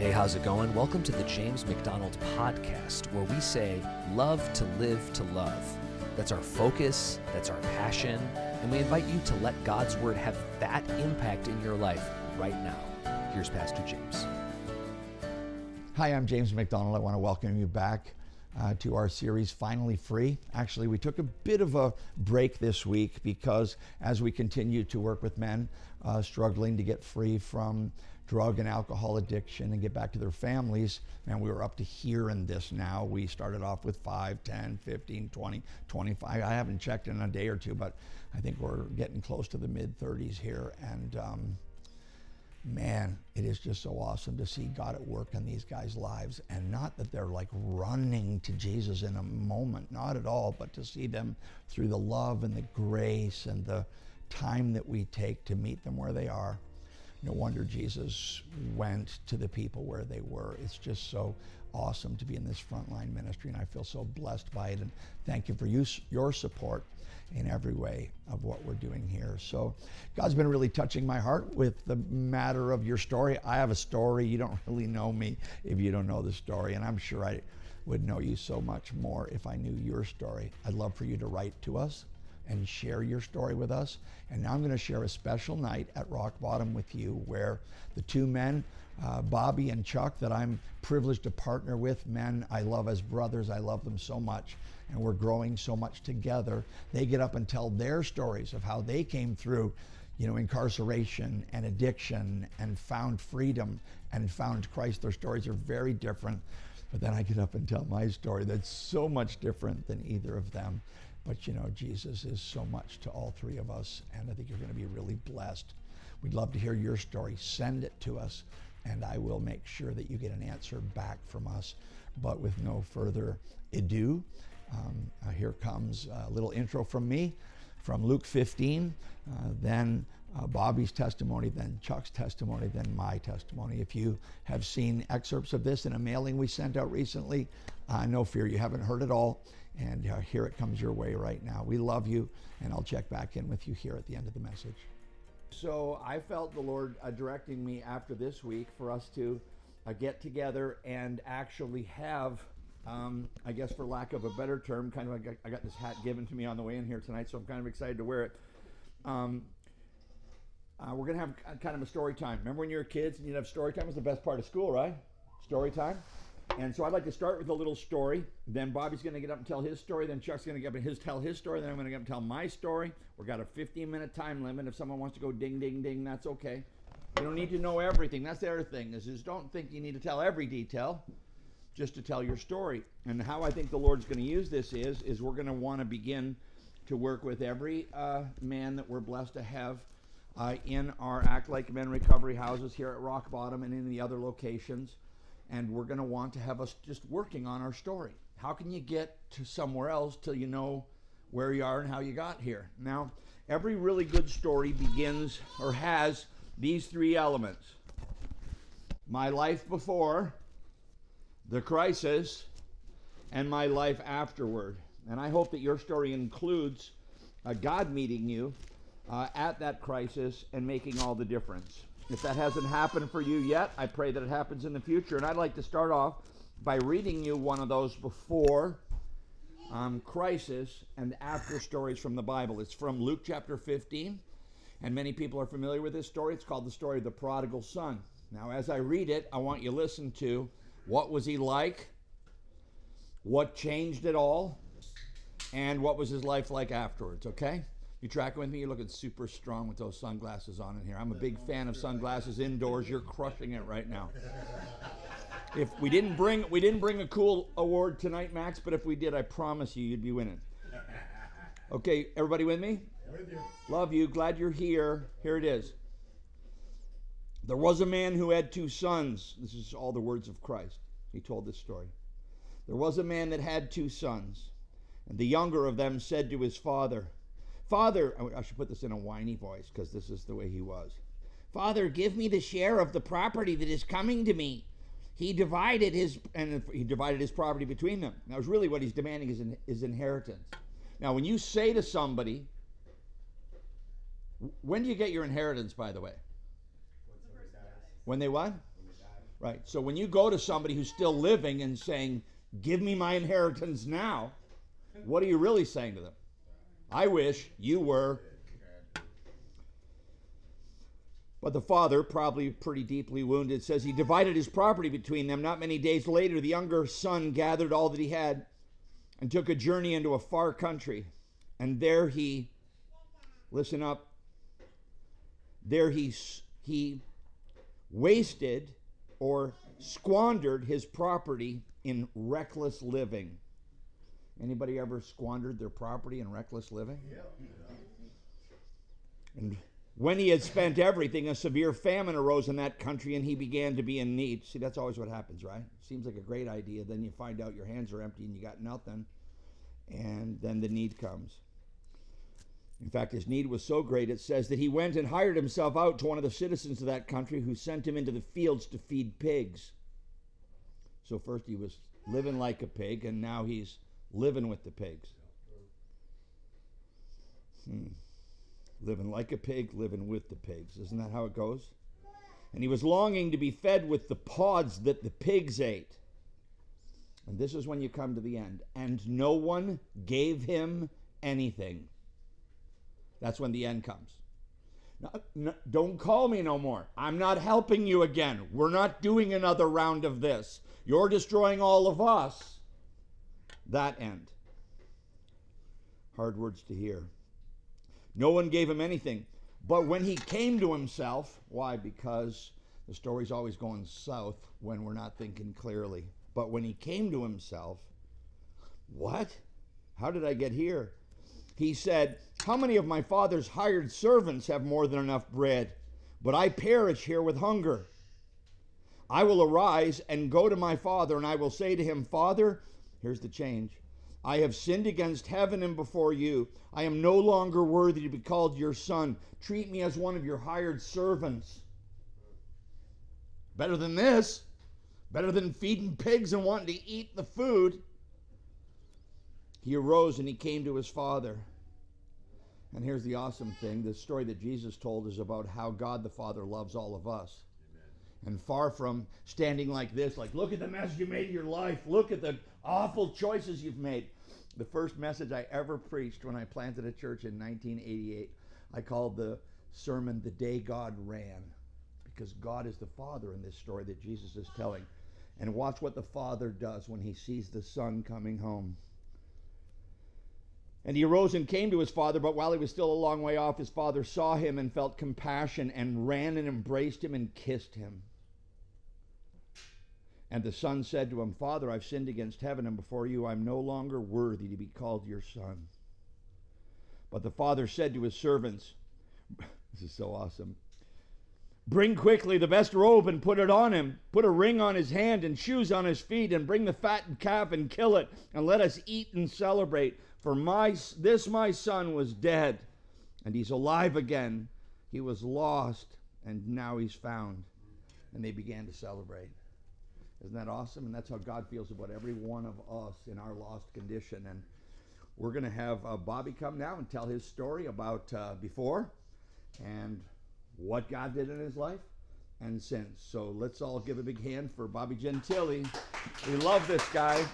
Hey, how's it going? Welcome to the James MacDonald podcast, where we say, Love to live to love. That's our focus, that's our passion, and we invite you to let God's Word have that impact in your life right now. Here's Pastor James. Hi, I'm James MacDonald. I want to welcome you back uh, to our series, Finally Free. Actually, we took a bit of a break this week because as we continue to work with men uh, struggling to get free from drug and alcohol addiction and get back to their families. And we were up to here in this now. We started off with 5, 10, 15, 20, 25. I haven't checked in a day or two, but I think we're getting close to the mid 30s here. And um, man, it is just so awesome to see God at work in these guys' lives. And not that they're like running to Jesus in a moment, not at all, but to see them through the love and the grace and the time that we take to meet them where they are. No wonder Jesus went to the people where they were. It's just so awesome to be in this frontline ministry, and I feel so blessed by it. And thank you for you, your support in every way of what we're doing here. So, God's been really touching my heart with the matter of your story. I have a story. You don't really know me if you don't know the story, and I'm sure I would know you so much more if I knew your story. I'd love for you to write to us and share your story with us. And now I'm going to share a special night at Rock Bottom with you where the two men, uh, Bobby and Chuck, that I'm privileged to partner with, men I love as brothers. I love them so much. And we're growing so much together. They get up and tell their stories of how they came through you know, incarceration and addiction and found freedom and found Christ. Their stories are very different. But then I get up and tell my story that's so much different than either of them. But you know, Jesus is so much to all three of us, and I think you're going to be really blessed. We'd love to hear your story. Send it to us, and I will make sure that you get an answer back from us. But with no further ado, um, uh, here comes a little intro from me from Luke 15, uh, then uh, Bobby's testimony, then Chuck's testimony, then my testimony. If you have seen excerpts of this in a mailing we sent out recently, no fear, you haven't heard it all. And uh, here it comes your way right now. We love you, and I'll check back in with you here at the end of the message. So I felt the Lord uh, directing me after this week for us to uh, get together and actually have, um, I guess for lack of a better term, kind of I got, I got, this hat given to me on the way in here tonight, so I'm kind of excited to wear it. Um, uh, we're going to have kind of a story time. Remember when you were kids and you'd have story time? It was the best part of school, right? Story time. And so I'd like to start with a little story. Then Bobby's going to get up and tell his story. Then Chuck's going to get up and his tell his story. Then I'm going to get up and tell my story. We've got a 15 minute time limit. If someone wants to go ding, ding, ding, that's okay. You don't need to know everything. That's the other thing is, is don't think you need to tell every detail just to tell your story. And how I think the Lord's going to use this is, is we're going to want to begin to work with every uh, man that we're blessed to have uh, in our Act Like Men recovery houses here at Rock Bottom and in the other locations and we're going to want to have us just working on our story. How can you get to somewhere else till you know where you are and how you got here? Now, every really good story begins or has these three elements my life before, the crisis, and my life afterward. And I hope that your story includes uh, God meeting you uh, at that crisis and making all the difference. If that hasn't happened for you yet, I pray that it happens in the future. And I'd like to start off by reading you one of those before um, crisis and after stories from the Bible. It's from Luke chapter 15, and many people are familiar with this story. It's called the story of the prodigal son. Now, as I read it, I want you to listen to what was he like, what changed it all, and what was his life like afterwards, okay? You tracking with me? You're looking super strong with those sunglasses on in here. I'm a big fan of sunglasses indoors. You're crushing it right now. If we didn't bring we didn't bring a cool award tonight, Max, but if we did, I promise you, you'd be winning. Okay, everybody with me? With you. Love you. Glad you're here. Here it is. There was a man who had two sons. This is all the words of Christ. He told this story. There was a man that had two sons, and the younger of them said to his father, Father, I should put this in a whiny voice because this is the way he was. Father, give me the share of the property that is coming to me. He divided his and he divided his property between them. That was really what he's demanding is in, his inheritance. Now, when you say to somebody, when do you get your inheritance? By the way, when they what? Right. So when you go to somebody who's still living and saying, Give me my inheritance now, what are you really saying to them? I wish you were. But the father, probably pretty deeply wounded, says he divided his property between them. Not many days later, the younger son gathered all that he had and took a journey into a far country. And there he, listen up, there he, he wasted or squandered his property in reckless living. Anybody ever squandered their property in reckless living? Yeah. And when he had spent everything, a severe famine arose in that country and he began to be in need. See, that's always what happens, right? Seems like a great idea. Then you find out your hands are empty and you got nothing. And then the need comes. In fact, his need was so great, it says that he went and hired himself out to one of the citizens of that country who sent him into the fields to feed pigs. So, first he was living like a pig, and now he's living with the pigs. Hmm. Living like a pig, living with the pigs. Isn't that how it goes? And he was longing to be fed with the pods that the pigs ate. And this is when you come to the end. And no one gave him anything. That's when the end comes. No, no, don't call me no more. I'm not helping you again. We're not doing another round of this. You're destroying all of us. That end. Hard words to hear. No one gave him anything. But when he came to himself, why? Because the story's always going south when we're not thinking clearly. But when he came to himself, what? How did I get here? He said, How many of my father's hired servants have more than enough bread? But I perish here with hunger. I will arise and go to my father, and I will say to him, Father, here's the change. I have sinned against heaven and before you. I am no longer worthy to be called your son. Treat me as one of your hired servants. Better than this. Better than feeding pigs and wanting to eat the food. He arose and he came to his father. And here's the awesome thing the story that Jesus told is about how God the Father loves all of us. Amen. And far from standing like this, like, look at the mess you made of your life, look at the awful choices you've made. The first message I ever preached when I planted a church in 1988, I called the sermon The Day God Ran, because God is the Father in this story that Jesus is telling. And watch what the Father does when he sees the Son coming home. And he arose and came to his father, but while he was still a long way off, his father saw him and felt compassion and ran and embraced him and kissed him. And the son said to him, Father, I've sinned against heaven and before you. I'm no longer worthy to be called your son. But the father said to his servants, This is so awesome. Bring quickly the best robe and put it on him. Put a ring on his hand and shoes on his feet, and bring the fattened calf and kill it, and let us eat and celebrate. For my this my son was dead, and he's alive again. He was lost, and now he's found. And they began to celebrate. Isn't that awesome? And that's how God feels about every one of us in our lost condition. And we're going to have uh, Bobby come now and tell his story about uh, before and what God did in his life and since. So let's all give a big hand for Bobby Gentile. We love this guy.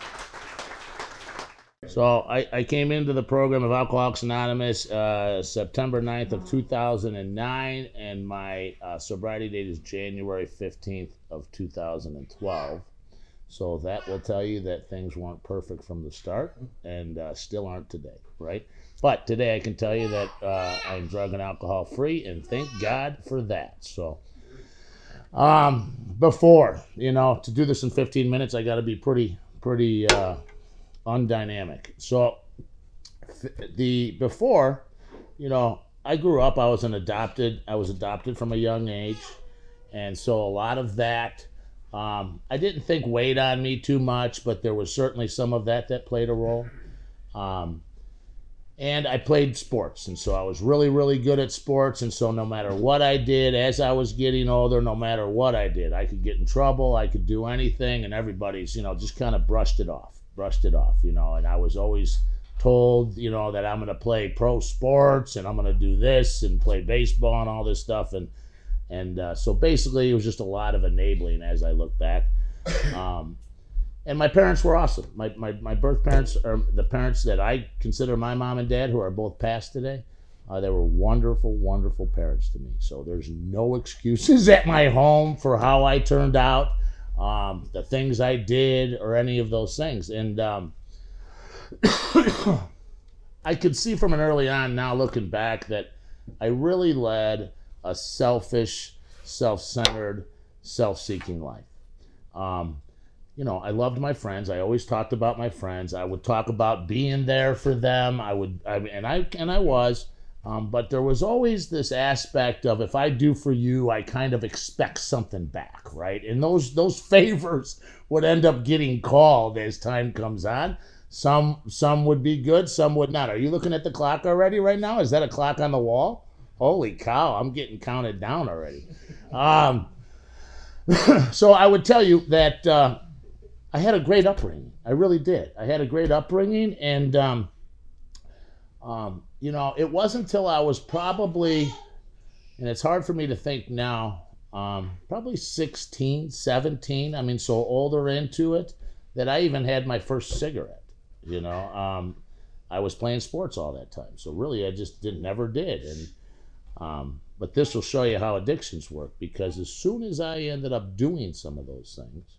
So I, I came into the program of Alcoholics Anonymous uh, September 9th of 2009, and my uh, sobriety date is January 15th of 2012. So that will tell you that things weren't perfect from the start and uh, still aren't today, right? But today I can tell you that uh, I'm drug and alcohol free, and thank God for that. So um, before, you know, to do this in 15 minutes, I got to be pretty, pretty uh, undynamic. So the before, you know, I grew up. I was an adopted. I was adopted from a young age, and so a lot of that. Um, I didn't think weighed on me too much, but there was certainly some of that that played a role. Um, and I played sports, and so I was really, really good at sports. And so no matter what I did, as I was getting older, no matter what I did, I could get in trouble. I could do anything, and everybody's, you know, just kind of brushed it off brushed it off, you know. And I was always told, you know, that I'm going to play pro sports and I'm going to do this and play baseball and all this stuff. And And uh, so basically, it was just a lot of enabling as I look back. Um, and my parents were awesome. My, my, my birth parents are the parents that I consider my mom and dad, who are both passed today. Uh, they were wonderful, wonderful parents to me. So there's no excuses at my home for how I turned out, um, the things I did, or any of those things. And um, I could see from an early on now looking back that I really led a selfish, self centered, self seeking life. Um, you know, I loved my friends. I always talked about my friends. I would talk about being there for them. I would, I and I and I was, um, but there was always this aspect of if I do for you, I kind of expect something back, right? And those those favors would end up getting called as time comes on. Some some would be good, some would not. Are you looking at the clock already right now? Is that a clock on the wall? Holy cow! I'm getting counted down already. Um, so I would tell you that uh, I had a great upbringing. I really did. I had a great upbringing, and um, um, you know, it wasn't until I was probably, and it's hard for me to think now, um, probably 16, 17. I mean, so older into it that I even had my first cigarette. You know, um, I was playing sports all that time, so really I just didn't never did. And um, but this will show you how addictions work because as soon as I ended up doing some of those things,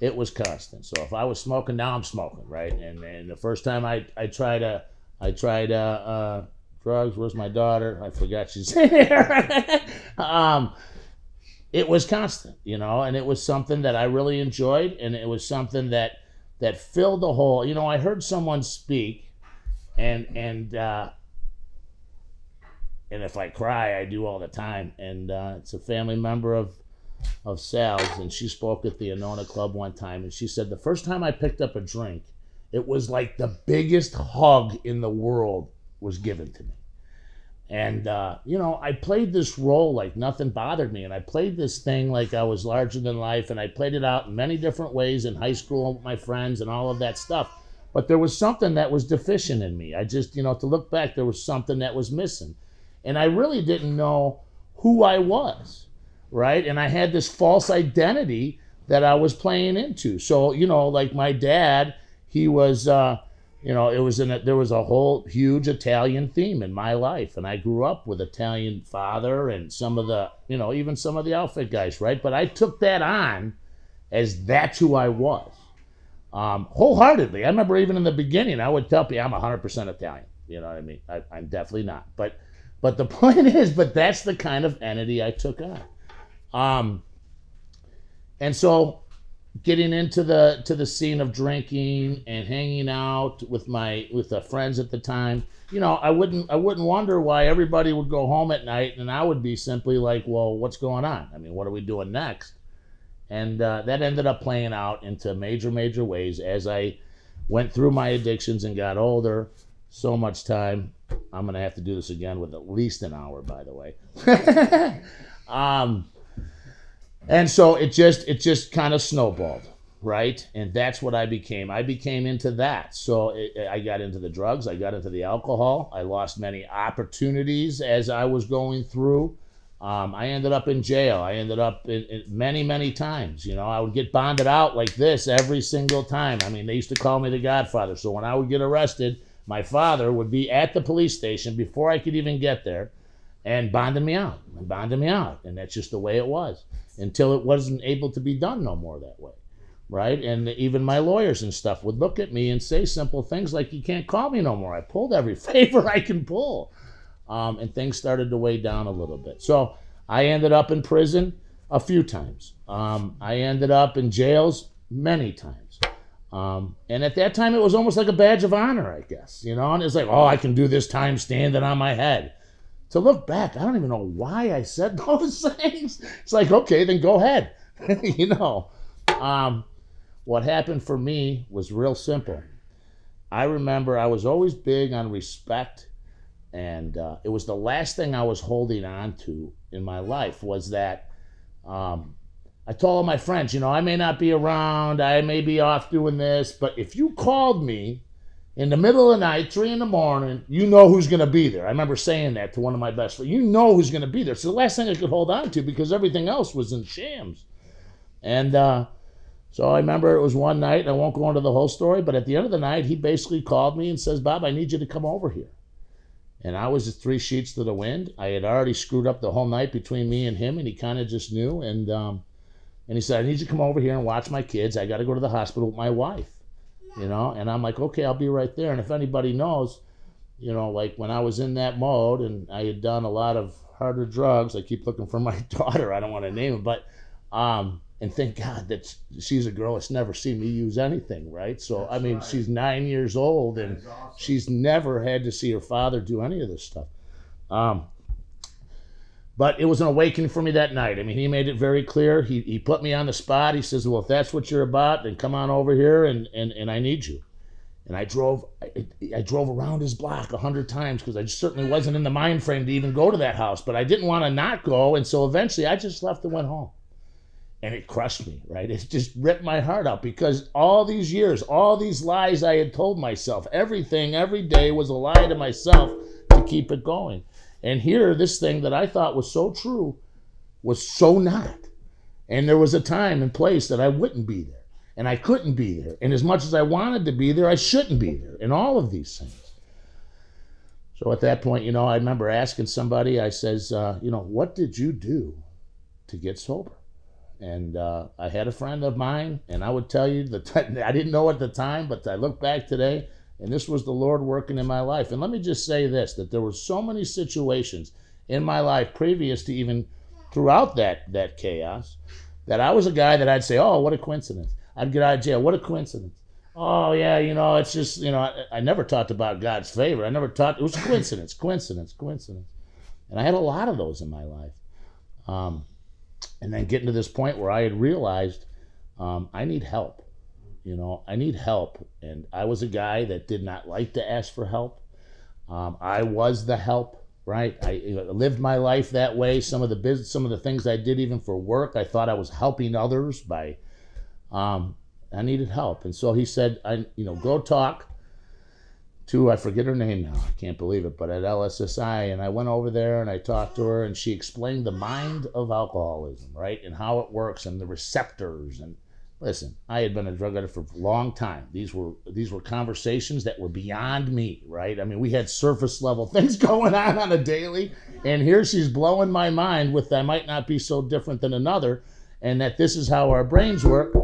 it was constant. So if I was smoking, now I'm smoking, right? And and the first time I I tried a I tried uh, uh, drugs. Where's my daughter? I forgot she's here. um, it was constant, you know, and it was something that I really enjoyed, and it was something that that filled the hole. You know, I heard someone speak, and and uh, and if I cry, I do all the time. And uh, it's a family member of of Sal's, and she spoke at the Alano Club one time, and she said the first time I picked up a drink, it was like the biggest hug in the world was given to me. And, uh, you know, I played this role like nothing bothered me. And I played this thing like I was larger than life. And I played it out in many different ways in high school with my friends and all of that stuff. But there was something that was deficient in me. I just, you know, to look back, there was something that was missing. And I really didn't know who I was, right? And I had this false identity that I was playing into. So, you know, like my dad, he was, uh, you know, it was in a, there was a whole huge Italian theme in my life, and I grew up with Italian father and some of the, you know, even some of the outfit guys, right? But I took that on as that's who I was, um, wholeheartedly. I remember even in the beginning, I would tell people I'm 100% Italian. You know what I mean? I, I'm definitely not, but but the point is, but that's the kind of entity I took on. Um, and so getting into the to the scene of drinking and hanging out with my with the friends at the time you know i wouldn't i wouldn't wonder why everybody would go home at night and i would be simply like well what's going on? I mean what are we doing next? And uh, that ended up playing out into major major ways as i went through my addictions and got older. So much time. I'm going to have to do this again with at least an hour by the way. Um, and so it just it just kind of snowballed right? And that's what i became. I became into that. So it, i got into the drugs i got into the alcohol i lost many opportunities as i was going through. Um, i ended up in jail. I ended up in, in many many times you know i would get bonded out like this every single time. I mean they used to call me the godfather. So when i would get arrested my father would be at the police station before i could even get there and bonded me out and bonded me out. And that's just the way it was until it wasn't able to be done no more that way right? And even my lawyers and stuff would look at me and say simple things like you can't call me no more. I pulled every favor i can pull. Um, and things started to weigh down a little bit. So i ended up in prison a few times. Um, i ended up in jails many times. Um, and at that time it was almost like a badge of honor i guess you know? And it's like oh i can do this time standing on my head to look back, I don't even know why I said those things. It's like, okay, then go ahead. you know, um, what happened for me was real simple. I remember I was always big on respect, and uh, it was the last thing I was holding on to in my life was that um, I told all my friends, you know, I may not be around, I may be off doing this, but if you called me in the middle of the night, three in the morning, you know who's going to be there. I remember saying that to one of my best friends. You know who's going to be there. So the last thing I could hold on to because everything else was in shams. And uh, so I remember it was one night. I won't go into the whole story, but at the end of the night, he basically called me and says, "Bob, I need you to come over here." And I was three sheets to the wind. I had already screwed up the whole night between me and him, and he kind of just knew. And um, and he said, "I need you to come over here and watch my kids. I got to go to the hospital with my wife." You know? And i'm like okay i'll be right there. And if anybody knows you know like when i was in that mode and i had done a lot of harder drugs i keep looking for my daughter. I don't want to name it but um and thank god that she's a girl that's never seen me use anything right? So that's i mean right. she's nine years old and awesome. she's never had to see her father do any of this stuff. Um but it was an awakening for me that night. I mean, he made it very clear. He, he put me on the spot. He says, Well, if that's what you're about, then come on over here and, and, and I need you. And I drove I, I drove around his block a hundred times because I just certainly wasn't in the mind frame to even go to that house. But I didn't want to not go. And so eventually I just left and went home. And it crushed me, right? It just ripped my heart out because all these years, all these lies I had told myself, everything, every day was a lie to myself to keep it going. And here, this thing that I thought was so true was so not. And there was a time and place that I wouldn't be there. And I couldn't be there. And as much as I wanted to be there, I shouldn't be there. And all of these things. So at that point, you know, I remember asking somebody, I says, uh, you know, what did you do to get sober? And uh, I had a friend of mine, and I would tell you that I didn't know at the time, but I look back today, and this was the Lord working in my life. And let me just say this that there were so many situations in my life previous to even throughout that that chaos that I was a guy that I'd say, "Oh, what a coincidence." I'd get out of jail. What a coincidence. Oh yeah, you know, it's just you know, I, I never talked about God's favor. I never talked. It was coincidence, coincidence, coincidence, and I had a lot of those in my life. Um, and then getting to this point where I had realized um, I need help. You know, I need help. And I was a guy that did not like to ask for help. Um, I was the help, right? I lived my life that way. Some of the business, some of the things I did even for work, I thought I was helping others by, um, I needed help. And so he said, I, you know, go talk to, I forget her name now. I can't believe it, but at LSSI. And I went over there and I talked to her and she explained the mind of alcoholism, right? And how it works and the receptors and, Listen, I had been a drug addict for a long time. These were these were conversations that were beyond me, right? I mean, we had surface level things going on on a daily, and here she's blowing my mind with I might not be so different than another, and that this is how our brains work.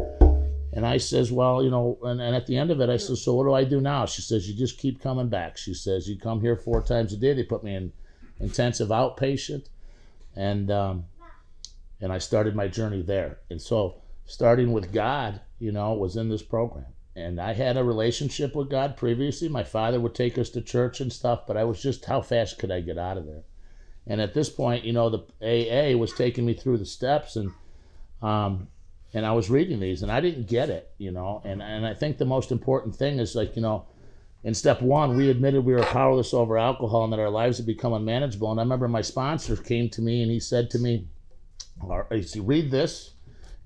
And I says, well, you know, and, and at the end of it, I says, so what do I do now? She says, you just keep coming back. She says, you come here four times a day. They put me in intensive outpatient, and um, and I started my journey there. And so starting with God, you know, was in this program. And I had a relationship with God previously. My father would take us to church and stuff, but I was just, how fast could I get out of there? And at this point, you know, the AA was taking me through the steps and, um, and I was reading these and I didn't get it, you know. And, and I think the most important thing is like, you know, in step one, we admitted we were powerless over alcohol and that our lives had become unmanageable. And I remember my sponsor came to me and he said to me, he said, read this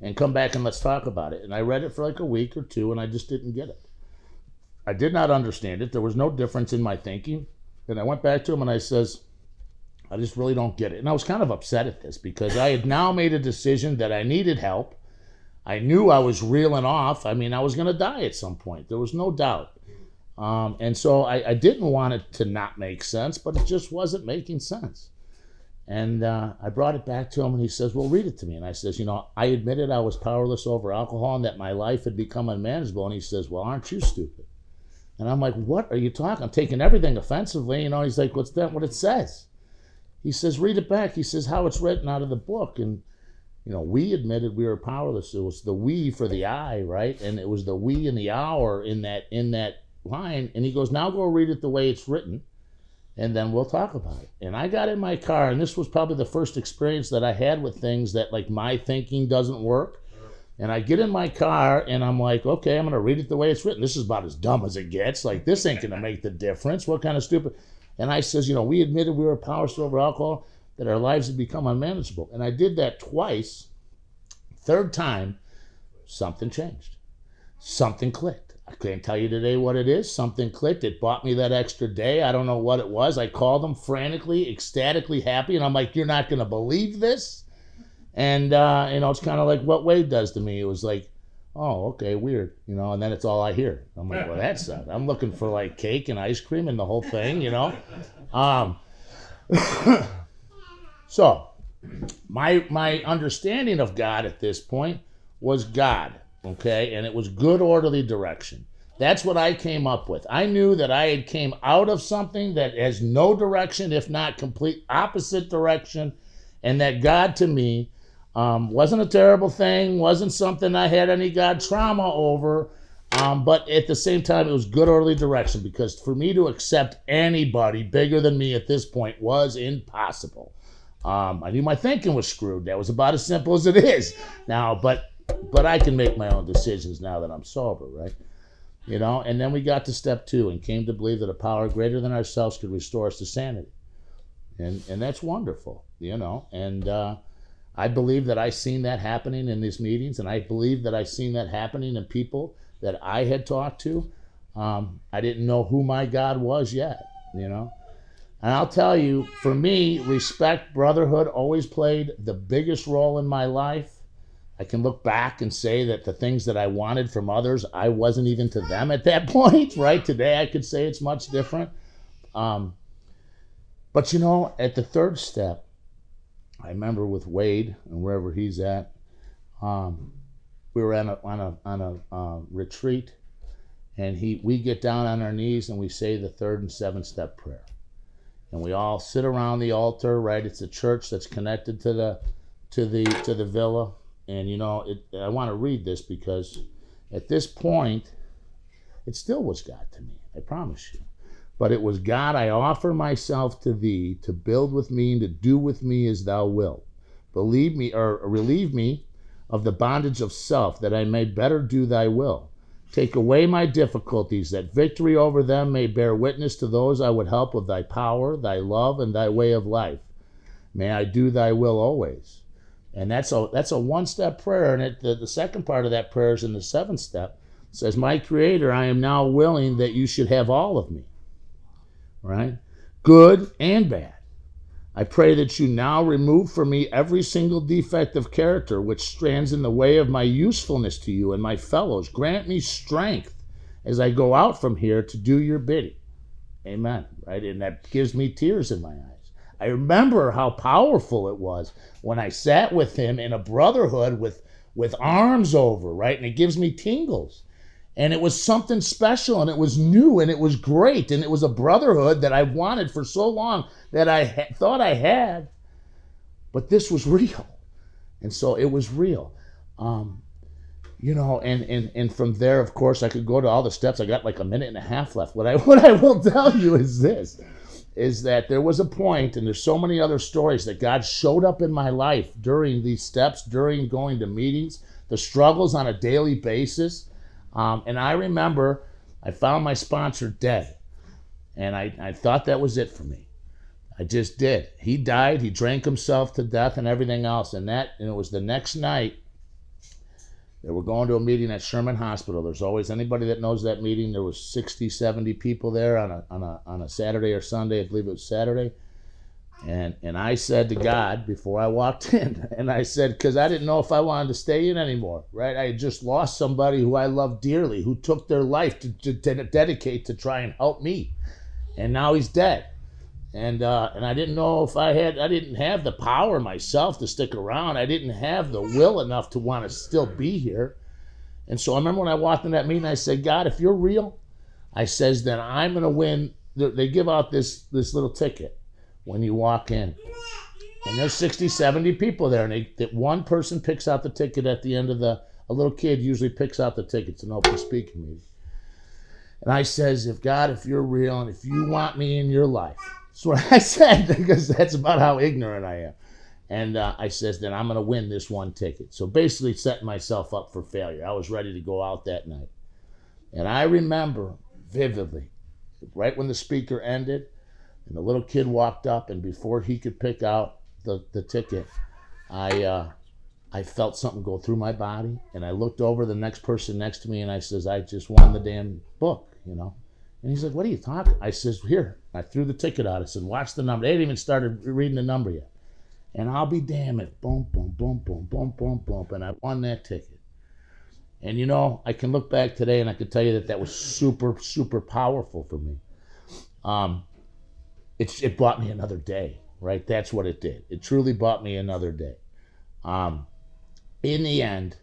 and come back and let's talk about it. And I read it for like a week or two and I just didn't get it. I did not understand it. There was no difference in my thinking. And I went back to him and I says, I just really don't get it. And I was kind of upset at this because I had now made a decision that I needed help. I knew I was reeling off. I mean, I was going to die at some point. There was no doubt. Um, and so I, I didn't want it to not make sense, but it just wasn't making sense. And uh, I brought it back to him, and he says, "Well, read it to me." And I says, "You know, I admitted I was powerless over alcohol and that my life had become unmanageable." And he says, "Well, aren't you stupid?" And I'm like, "What are you talking?" I'm taking everything offensively. You know, he's like, "What's that? What it says?" He says, "Read it back." He says, "How it's written out of the book." And you know, we admitted we were powerless. It was the we for the I, right? And it was the we and the hour in that in that line. And he goes, "Now go read it the way it's written." And then we'll talk about it. And I got in my car, and this was probably the first experience that I had with things that like my thinking doesn't work. And I get in my car and I'm like, okay, I'm gonna read it the way it's written. This is about as dumb as it gets. Like this ain't gonna make the difference. What kind of stupid? And I says, you know, we admitted we were power over alcohol, that our lives had become unmanageable. And I did that twice. Third time, something changed. Something clicked. I can't tell you today what it is. Something clicked. It bought me that extra day. I don't know what it was. I called them frantically, ecstatically happy, and I'm like, "You're not gonna believe this." And uh, you know, it's kind of like what Wade does to me. It was like, "Oh, okay, weird," you know. And then it's all I hear. I'm like, "Well, that's not." I'm looking for like cake and ice cream and the whole thing, you know. Um, so, my my understanding of God at this point was God, okay, and it was good orderly direction. That's what I came up with. I knew that I had came out of something that has no direction, if not complete opposite direction, and that God to me um, wasn't a terrible thing, wasn't something I had any God trauma over, um, but at the same time, it was good orderly direction because for me to accept anybody bigger than me at this point was impossible. Um, I knew my thinking was screwed. That was about as simple as it is now. But but I can make my own decisions now that I'm sober, right? You know. And then we got to step two and came to believe that a power greater than ourselves could restore us to sanity, and and that's wonderful, you know. And uh, I believe that I seen that happening in these meetings, and I believe that I seen that happening in people that I had talked to. Um, I didn't know who my God was yet, you know. And I'll tell you, for me, respect, brotherhood always played the biggest role in my life. I can look back and say that the things that I wanted from others, I wasn't even to them at that point, right? Today I could say it's much different. Um, but you know, at the third step, I remember with Wade and wherever he's at, um, we were on a, on a, on a uh, retreat, and he we get down on our knees and we say the third and seventh step prayer and we all sit around the altar right it's a church that's connected to the to the to the villa and you know it, i want to read this because at this point it still was god to me i promise you but it was god i offer myself to thee to build with me and to do with me as thou wilt believe me or relieve me of the bondage of self that i may better do thy will Take away my difficulties, that victory over them may bear witness to those I would help with thy power, thy love, and thy way of life. May I do thy will always. And that's a that's a one-step prayer. And it, the, the second part of that prayer is in the seventh step. It says, My creator, I am now willing that you should have all of me. Right? Good and bad. I pray that you now remove from me every single defect of character which stands in the way of my usefulness to you and my fellows. Grant me strength as I go out from here to do your bidding. Amen. Right? And that gives me tears in my eyes. I remember how powerful it was when I sat with him in a brotherhood with, with arms over, right? And it gives me tingles and it was something special and it was new and it was great and it was a brotherhood that I wanted for so long that I ha- thought I had, but this was real, and so it was real. Um, you know, and, and and from there, of course, I could go to all the steps. I got like a minute and a half left. What I what I will tell you is this: is that there was a point, and there's so many other stories that God showed up in my life during these steps, during going to meetings, the struggles on a daily basis um, and I remember I found my sponsor dead. And I, I thought that was it for me. I just did. He died. He drank himself to death and everything else. And that, and it was the next night they were going to a meeting at Sherman Hospital. There's always anybody that knows that meeting. There was 60, 70 people there on a, on a, on a Saturday or Sunday. I believe it was Saturday. And and I said to God before I walked in, and I said, because I didn't know if I wanted to stay in anymore, right? I had just lost somebody who I loved dearly, who took their life to, to, to dedicate to try and help me, and now he's dead. And uh, and I didn't know if I had, I didn't have the power myself to stick around. I didn't have the will enough to want to still be here. And so I remember when I walked in that meeting, I said, God, if you're real, I says, then I'm to win. They give out this this little ticket when you walk in. And there's 60, 70 people there, and they, that one person picks out the ticket at the end of the. A little kid usually picks out the ticket. It's an open speaking meeting. And I says, if God, if you're real, and if you want me in your life, that's what I said because that's about how ignorant I am. And uh, I says, then I'm going to win this one ticket. So basically, setting myself up for failure. I was ready to go out that night. And I remember vividly, right when the speaker ended, and the little kid walked up, and before he could pick out the, the ticket, I uh, I felt something go through my body, and I looked over the next person next to me, and I says, "I just won the damn book," you know. And he's like, "What are you talking?" I says, "Here." I threw the ticket out. I said, "Watch the number." They hadn't even started reading the number yet. And I'll be damned it, boom, boom, boom, boom, boom, boom, boom, and I won that ticket. And you know, I can look back today and I can tell you that that was super, super powerful for me. Um, it's it bought me another day, right? That's what it did. It truly bought me another day. Um, in the end,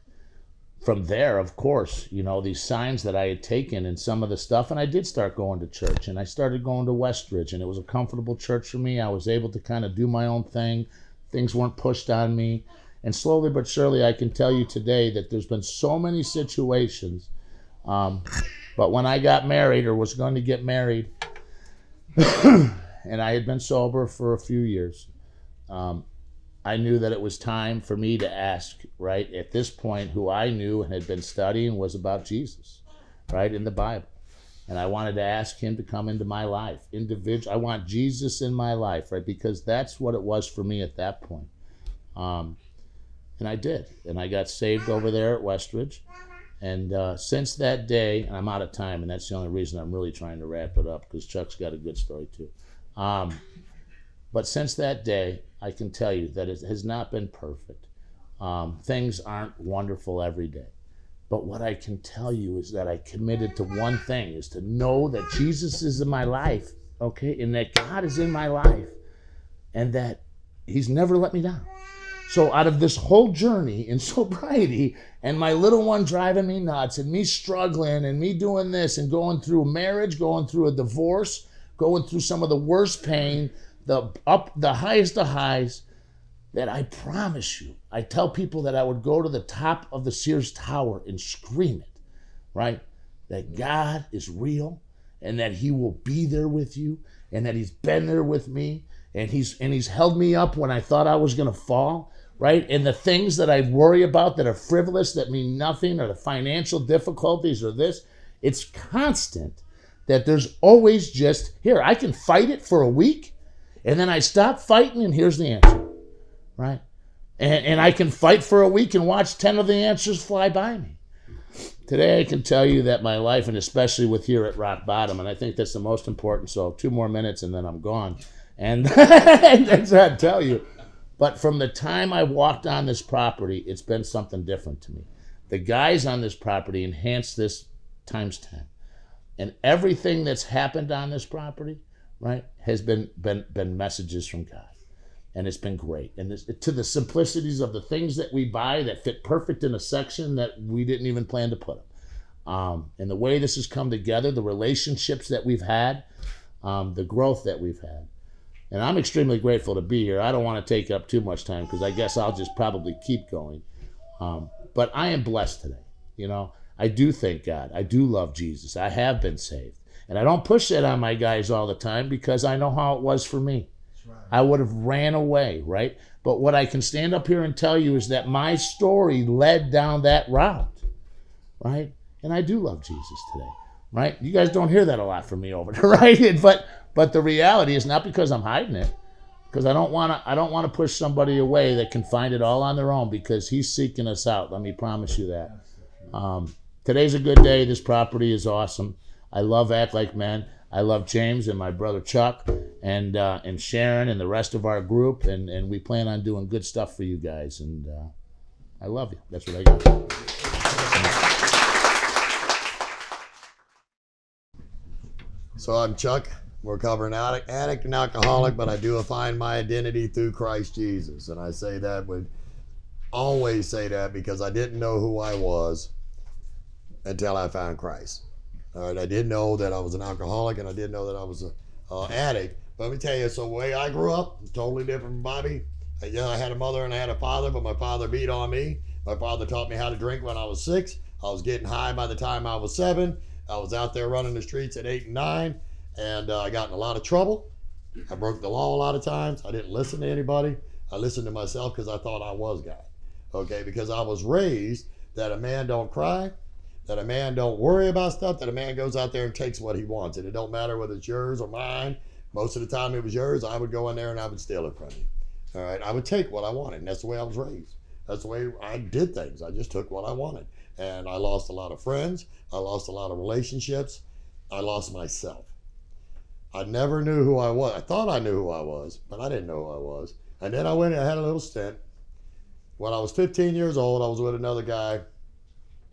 from there, of course, you know, these signs that I had taken and some of the stuff, and I did start going to church and I started going to Westridge, and it was a comfortable church for me. I was able to kind of do my own thing, things weren't pushed on me. And slowly but surely, I can tell you today that there's been so many situations. Um, but when I got married or was going to get married, and I had been sober for a few years, um, I knew that it was time for me to ask, right, at this point, who I knew and had been studying was about Jesus, right, in the Bible. And I wanted to ask him to come into my life. Individual, I want Jesus in my life, right, because that's what it was for me at that point. Um, and I did. And I got saved over there at Westridge. And uh, since that day, and I'm out of time, and that's the only reason I'm really trying to wrap it up because Chuck's got a good story too. Um, but since that day, I can tell you that it has not been perfect. Um, things aren't wonderful every day. But what I can tell you is that I committed to one thing is to know that Jesus is in my life, okay, and that God is in my life, and that He's never let me down. So out of this whole journey in sobriety and my little one driving me nuts and me struggling and me doing this and going through marriage, going through a divorce, going through some of the worst pain, the up the highest of highs that I promise you, I tell people that I would go to the top of the Sears Tower and scream it, right? That God is real and that He will be there with you and that He's been there with me and He's and He's held me up when I thought I was gonna fall, right? And the things that I worry about that are frivolous, that mean nothing, or the financial difficulties or this, it's constant that there's always just here, I can fight it for a week and then I stop fighting, and here's the answer, right? And, and I can fight for a week and watch 10 of the answers fly by me. Today, I can tell you that my life, and especially with here at rock bottom, and I think that's the most important. So, two more minutes and then I'm gone. And that's what I tell you. But from the time I walked on this property, it's been something different to me. The guys on this property enhanced this times 10. And everything that's happened on this property, right, has been been been messages from God, and it's been great. And this, to the simplicities of the things that we buy that fit perfect in a section that we didn't even plan to put them, um, and the way this has come together, the relationships that we've had, um, the growth that we've had. And I'm extremely grateful to be here. I don't want to take up too much time because I guess I'll just probably keep going. Um, but I am blessed today. You know, I do thank God. I do love Jesus. I have been saved. And I don't push that on my guys all the time because I know how it was for me. Right. I would have ran away, right? But what I can stand up here and tell you is that my story led down that route, right? And I do love Jesus today, right? You guys don't hear that a lot from me over there, right? But but the reality is not because I'm hiding it, because I don't want to I don't want to push somebody away that can find it all on their own because he's seeking us out. Let me promise you that. Um, today's a good day. This property is awesome. I love Act Like Men. I love James and my brother Chuck and uh, and Sharon and the rest of our group, and, and we plan on doing good stuff for you guys. And uh, I love you. That's what I got. So I'm Chuck. We're covering addict, addict and alcoholic, but I do find my identity through Christ Jesus, and I say that would always say that because I didn't know who I was until I found Christ. All right, I didn't know that I was an alcoholic and I didn't know that I was an uh, addict. But let me tell you, so the way I grew up, totally different from Bobby. Uh, yeah, I had a mother and I had a father, but my father beat on me. My father taught me how to drink when I was six. I was getting high by the time I was seven. I was out there running the streets at eight and nine, and uh, I got in a lot of trouble. I broke the law a lot of times. I didn't listen to anybody. I listened to myself because I thought I was God. Okay, because I was raised that a man don't cry, that a man don't worry about stuff, that a man goes out there and takes what he wants. And it don't matter whether it's yours or mine. Most of the time it was yours. I would go in there and I would steal it from you. All right. I would take what I wanted. And that's the way I was raised. That's the way I did things. I just took what I wanted. And I lost a lot of friends. I lost a lot of relationships. I lost myself. I never knew who I was. I thought I knew who I was, but I didn't know who I was. And then I went and I had a little stint. When I was 15 years old, I was with another guy,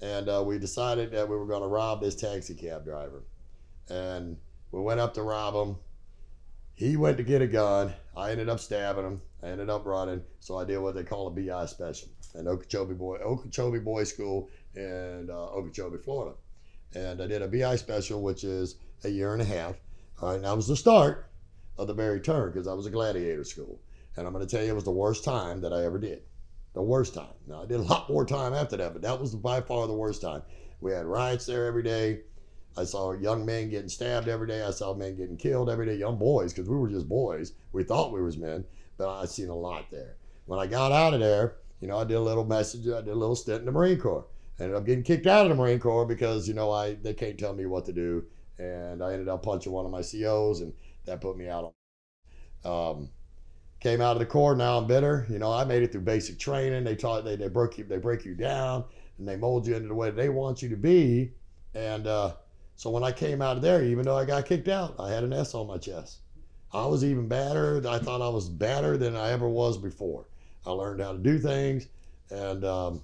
and uh, we decided that we were going to rob this taxi cab driver. And we went up to rob him. He went to get a gun. I ended up stabbing him. I ended up running. So I did what they call a BI special in Okeechobee Boy Okeechobee Boys School in uh, Okeechobee, Florida. And I did a BI special, which is a year and a half. All right, and that was the start of the very turn because I was a gladiator school. And I'm going to tell you, it was the worst time that I ever did. The worst time. Now, I did a lot more time after that, but that was by far the worst time. We had riots there every day. I saw young men getting stabbed every day. I saw men getting killed every day, young boys, because we were just boys. We thought we was men, but I seen a lot there. When I got out of there, you know, I did a little message. I did a little stint in the Marine Corps. I ended up getting kicked out of the Marine Corps because you know I they can't tell me what to do, and I ended up punching one of my COs, and that put me out. On um, came out of the Corps. Now I'm better. You know, I made it through basic training. They taught they they broke you they break you down and they mold you into the way they want you to be, and. uh so when I came out of there, even though I got kicked out, I had an S on my chest. I was even badder. I thought I was badder than I ever was before. I learned how to do things, and um,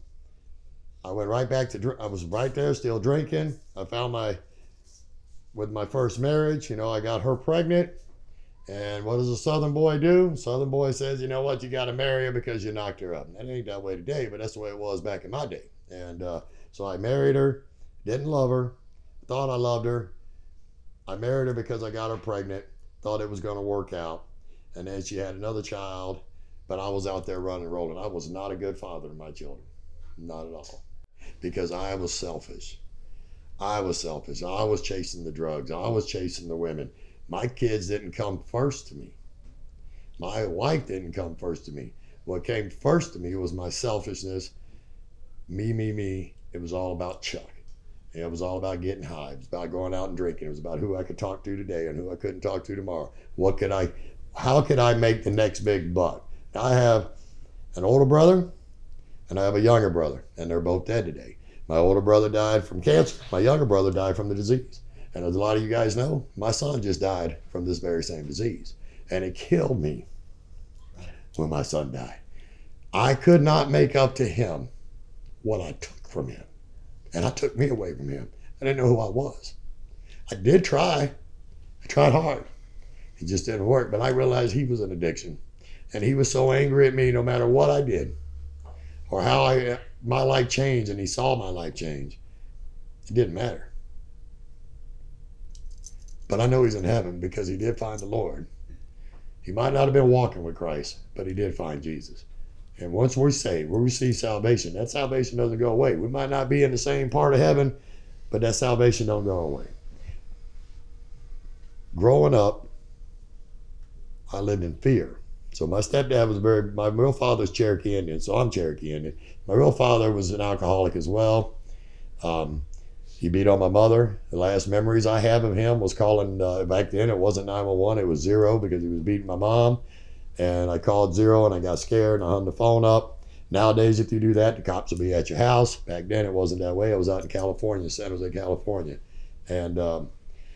I went right back to. I was right there, still drinking. I found my, with my first marriage. You know, I got her pregnant, and what does a Southern boy do? Southern boy says, you know what, you got to marry her because you knocked her up. That ain't that way today, but that's the way it was back in my day. And uh, so I married her, didn't love her, thought I loved her. I married her because I got her pregnant, thought it was going to work out. And then she had another child, but I was out there running, rolling. I was not a good father to my children, not at all, because I was selfish. I was selfish. I was chasing the drugs. I was chasing the women. My kids didn't come first to me. My wife didn't come first to me. What came first to me was my selfishness. Me, me, me. It was all about Chuck. It was all about getting high. It was about going out and drinking. It was about who I could talk to today and who I couldn't talk to tomorrow. What could I, how could I make the next big buck? I have an older brother and I have a younger brother, and they're both dead today. My older brother died from cancer. My younger brother died from the disease. And as a lot of you guys know, my son just died from this very same disease. And it killed me when my son died. I could not make up to him what I took from him and I took me away from him. I didn't know who I was. I did try. I tried hard. It just didn't work. But I realized he was an addiction, and he was so angry at me no matter what I did, or how I my life changed, and he saw my life change. It didn't matter. But I know he's in heaven because he did find the Lord. He might not have been walking with Christ, but he did find Jesus. And once we're saved, we receive salvation. That salvation doesn't go away. We might not be in the same part of heaven, but that salvation don't go away. Growing up, I lived in fear. So my stepdad was very, my real father's Cherokee Indian, so I'm Cherokee Indian. My real father was an alcoholic as well. Um, he beat on my mother. The last memories I have of him was calling, uh, back then it wasn't 911, it was zero because he was beating my mom and I called zero and I got scared and I hung the phone up. Nowadays, if you do that, the cops will be at your house. Back then, it wasn't that way. I was out in California, San Jose, California. And um,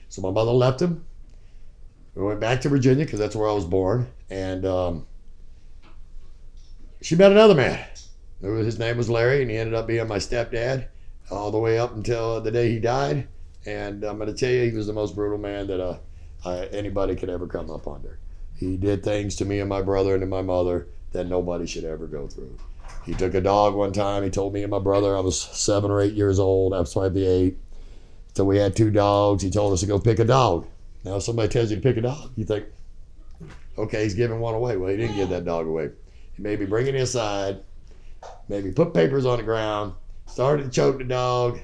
so my mother left him. We went back to Virginia because that's where I was born. And um, she met another man. His name was Larry, and he ended up being my stepdad all the way up until the day he died. And I'm going to tell you, he was the most brutal man that uh, I, anybody could ever come up under. He did things to me and my brother and to my mother that nobody should ever go through. He took a dog one time. He told me and my brother, I was seven or eight years old. I was probably eight. So we had two dogs. He told us to go pick a dog. Now, if somebody tells you to pick a dog, you think, okay, he's giving one away. Well, he didn't give that dog away. He made me bring it inside, maybe put papers on the ground, started to choke the dog.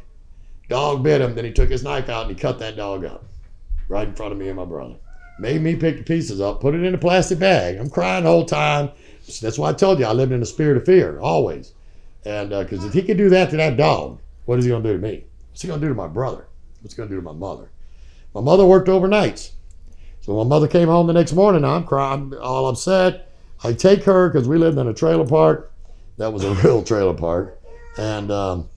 Dog bit him. Then he took his knife out and he cut that dog up right in front of me and my brother made me pick the pieces up, put it in a plastic bag. I'm crying the whole time. So that's why I told you I lived in a spirit of fear always. And because uh, if he could do that to that dog, what is he going to do to me? What's he going to do to my brother? What's he going to do to my mother? My mother worked overnights. So my mother came home the next morning, I'm crying, all upset. I take her because we lived in a trailer park. That was a real trailer park. And um,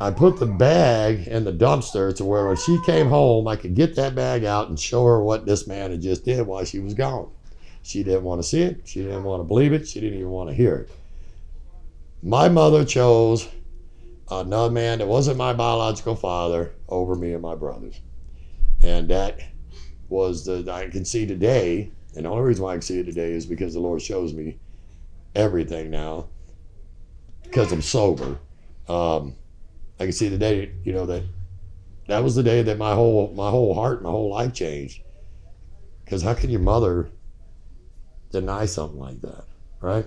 I put the bag in the dumpster to where when she came home, I could get that bag out and show her what this man had just did while she was gone. She didn't want to see it. She didn't want to believe it. She didn't even want to hear it. My mother chose another man that wasn't my biological father over me and my brothers. And that was the, I can see today, and the only reason why I can see it today is because the Lord shows me everything now because I'm sober. Um, I can see today, you know, that that was the day that my whole my whole heart, my whole life changed. Because how can your mother deny something like that, right?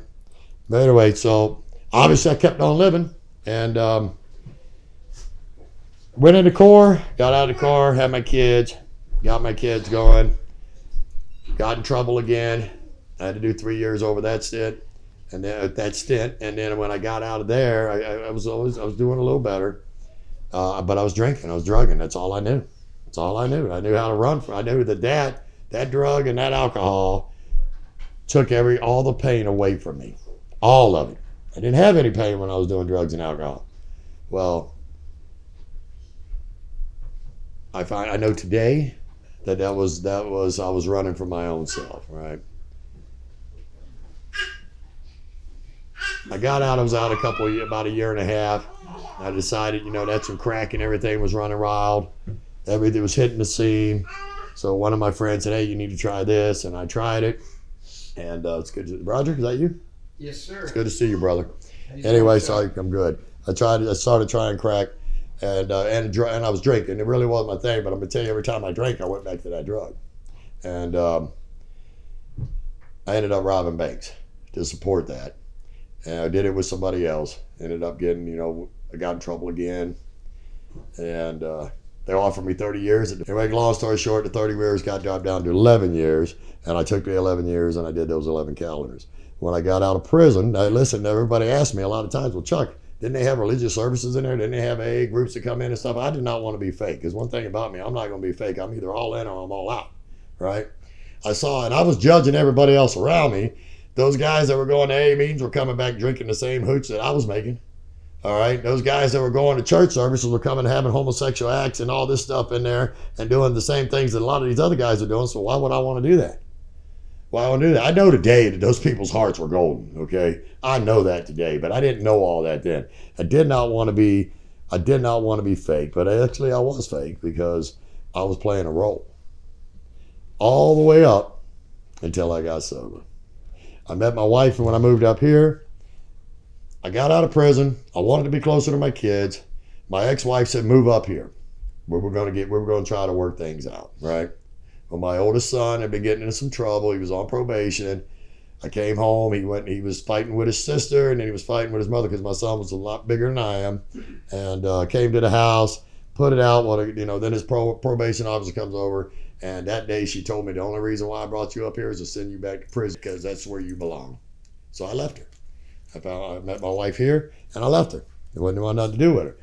But anyway, so obviously I kept on living and um, went into Corps, got out of the Corps, had my kids, got my kids going, got in trouble again. I had to do three years over that stint, and then at that stint, and then when I got out of there, I, I was always I was doing a little better, uh, but I was drinking, I was drugging. That's all I knew. That's all I knew. I knew how to run. For, I knew that that that drug and that alcohol took every all the pain away from me, all of it. I didn't have any pain when I was doing drugs and alcohol. Well, I find I know today that that was that was I was running from my own self, right? I got out. I was out a couple of, about a year and a half. I decided, you know, that's some crack and everything was running wild. Everything was hitting the scene. So one of my friends said, "Hey, you need to try this," and I tried it. And uh, it's good. To, Roger, is that you? Yes, sir. It's good to see you, brother. You Anyway, so I, I'm good. I tried. I started trying crack, and uh, and and I was drinking. It really wasn't my thing, but I'm gonna tell you, every time I drank, I went back to that drug, and um, I ended up robbing banks to support that, and I did it with somebody else. Ended up getting, you know, I got in trouble again, and uh, they offered me 30 years. Anyway, long story short, the 30 years got dropped down to 11 years, and I took the 11 years and I did those 11 calendars when I got out of prison, I listen, everybody asked me a lot of times, well, Chuck, didn't they have religious services in there? Didn't they have AA groups that come in and stuff? I did not want to be fake because one thing about me, I'm not going to be fake. I'm either all in or I'm all out, right? I saw, and I was judging everybody else around me. Those guys that were going to AA meetings were coming back drinking the same hooch that I was making. All right. Those guys that were going to church services were coming and having homosexual acts and all this stuff in there and doing the same things that a lot of these other guys are doing. So why would I want to do that? Well, I do that. I know today that those people's hearts were golden. Okay, I know that today, but I didn't know all that then. I did not want to be, I did not want to be fake, but actually I was fake because I was playing a role all the way up until I got sober. I met my wife and when I moved up here. I got out of prison. I wanted to be closer to my kids. My ex-wife said, "Move up here. We were going to get. We were going to try to work things out, right?" Well, my oldest son had been getting into some trouble. He was on probation. I came home. He went. He was fighting with his sister, and then he was fighting with his mother because my son was a lot bigger than I am. And uh, came to the house, put it out. What you know? Then his pro, probation officer comes over, and that day she told me the only reason why I brought you up here is to send you back to prison because that's where you belong. So I left her. I found I met my wife here, and I left her. It wasn't want nothing to do with her.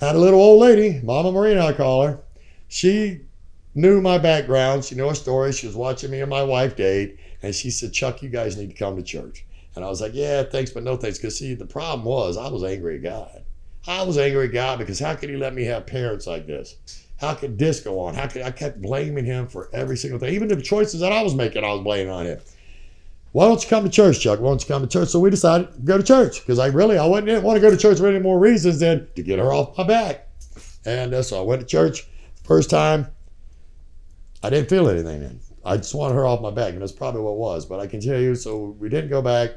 Had a little old lady, Mama Marina, I call her. She knew my background. She knew our story. She was watching me and my wife date. And she said, Chuck, you guys need to come to church. And I was like, yeah, thanks, but no thanks. Because, see, the problem was I was angry at God. I was angry at God because how could he let me have parents like this? How could this go on? How could I kept blaming him for every single thing? Even the choices that I was making, I was blaming on him. Why don't you come to church, Chuck? Why don't you come to church? So we decided to go to church because I really I wouldn't didn't want to go to church for any more reasons than to get her off my back. And uh, so I went to church. First time, I didn't feel anything then. I just wanted her off my back, and that's probably what it was. But I can tell you, so we didn't go back.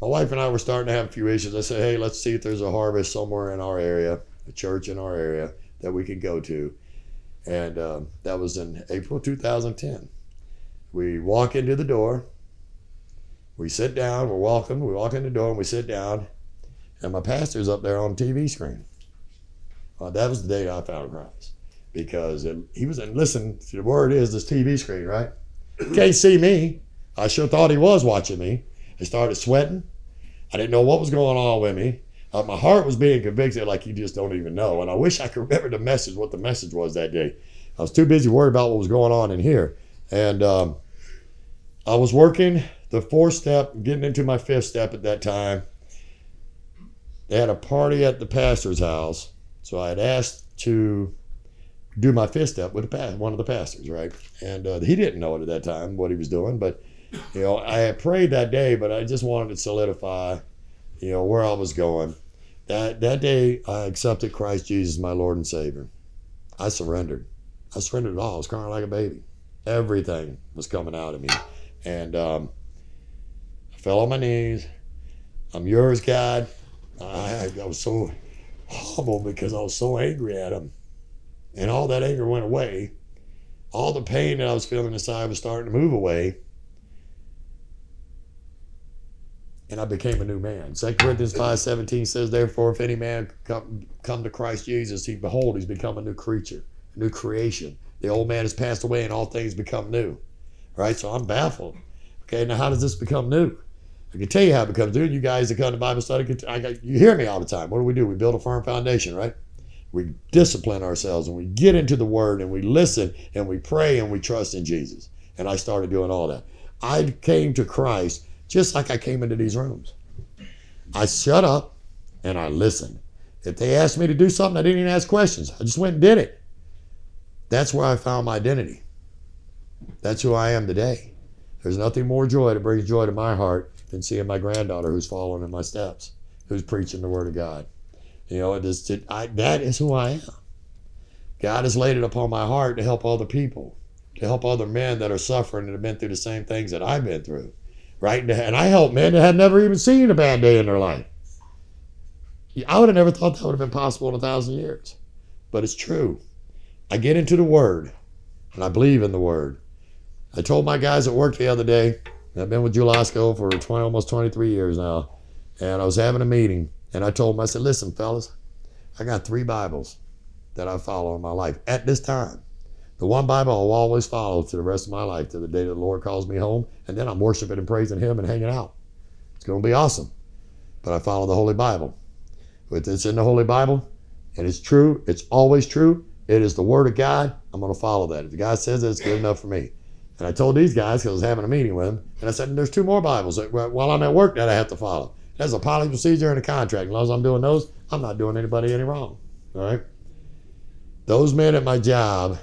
My wife and I were starting to have a few issues. I said, hey, let's see if there's a harvest somewhere in our area, a church in our area that we could go to. And um, that was in April 2010. We walk into the door. We sit down. We're welcome. We walk in the door and we sit down. And my pastor's up there on the TV screen. Uh, that was the day I found Christ because it, he was in. Listen, the word is this TV screen, right? Can't see me. I sure thought he was watching me. I started sweating. I didn't know what was going on with me. Uh, my heart was being convicted like you just don't even know. And I wish I could remember the message, what the message was that day. I was too busy worried about what was going on in here. And um, I was working the fourth step, getting into my fifth step at that time. they had a party at the pastor's house. So I had asked to do my fifth step with one of the pastors, right? And uh, he didn't know it at that time what he was doing, but you know, I had prayed that day, but I just wanted to solidify, you know, where I was going. That that day, I accepted Christ Jesus, my Lord and Savior. I surrendered. I surrendered it all. I was crying like a baby. Everything was coming out of me, and um, I fell on my knees. I'm yours, God. I, I was so humble because I was so angry at him. And all that anger went away. All the pain that I was feeling inside was starting to move away. And I became a new man. Second Corinthians 5.17 says, Therefore, if any man come, come to Christ Jesus, he behold, he's become a new creature, a new creation. The old man has passed away and all things become new. Right? So I'm baffled. Okay, now how does this become new? I can tell you how it becomes new. You guys that come to Bible study, I got, you hear me all the time. What do we do? We build a firm foundation, right? We discipline ourselves and we get into the Word and we listen and we pray and we trust in Jesus. And I started doing all that. I came to Christ just like I came into these rooms. I shut up and I listened. If they asked me to do something, I didn't even ask questions. I just went and did it. That's where I found my identity. That's who I am today. There's nothing more joy that brings joy to my heart than seeing my granddaughter who's following in my steps, who's preaching the Word of God. You know, it I, that is who I am. God has laid it upon my heart to help other people, to help other men that are suffering and have been through the same things that I've been through, right? And I help men that had never even seen a bad day in their life. I would have never thought that would have been possible in a thousand years, but it's true. I get into the Word, and I believe in the Word. I told my guys at work the other day, I've been with Jewel-Osco for 20, almost 23 years now. And I was having a meeting and I told them, I said, listen, fellas, I got three Bibles that I follow in my life at this time. The one Bible I'll always follow to the rest of my life, to the day the Lord calls me home. And then I'm worshiping and praising Him and hanging out. It's going to be awesome. But I follow the Holy Bible. If it's in the Holy Bible and it's true, it's always true. It is the Word of God. I'm going to follow that. If the guy says it, it's good enough for me. And I told these guys, because I was having a meeting with them, and I said, there's two more Bibles that, while I'm at work that I have to follow. There's a policy procedure and a contract. As long as I'm doing those, I'm not doing anybody any wrong. All right? Those men at my job,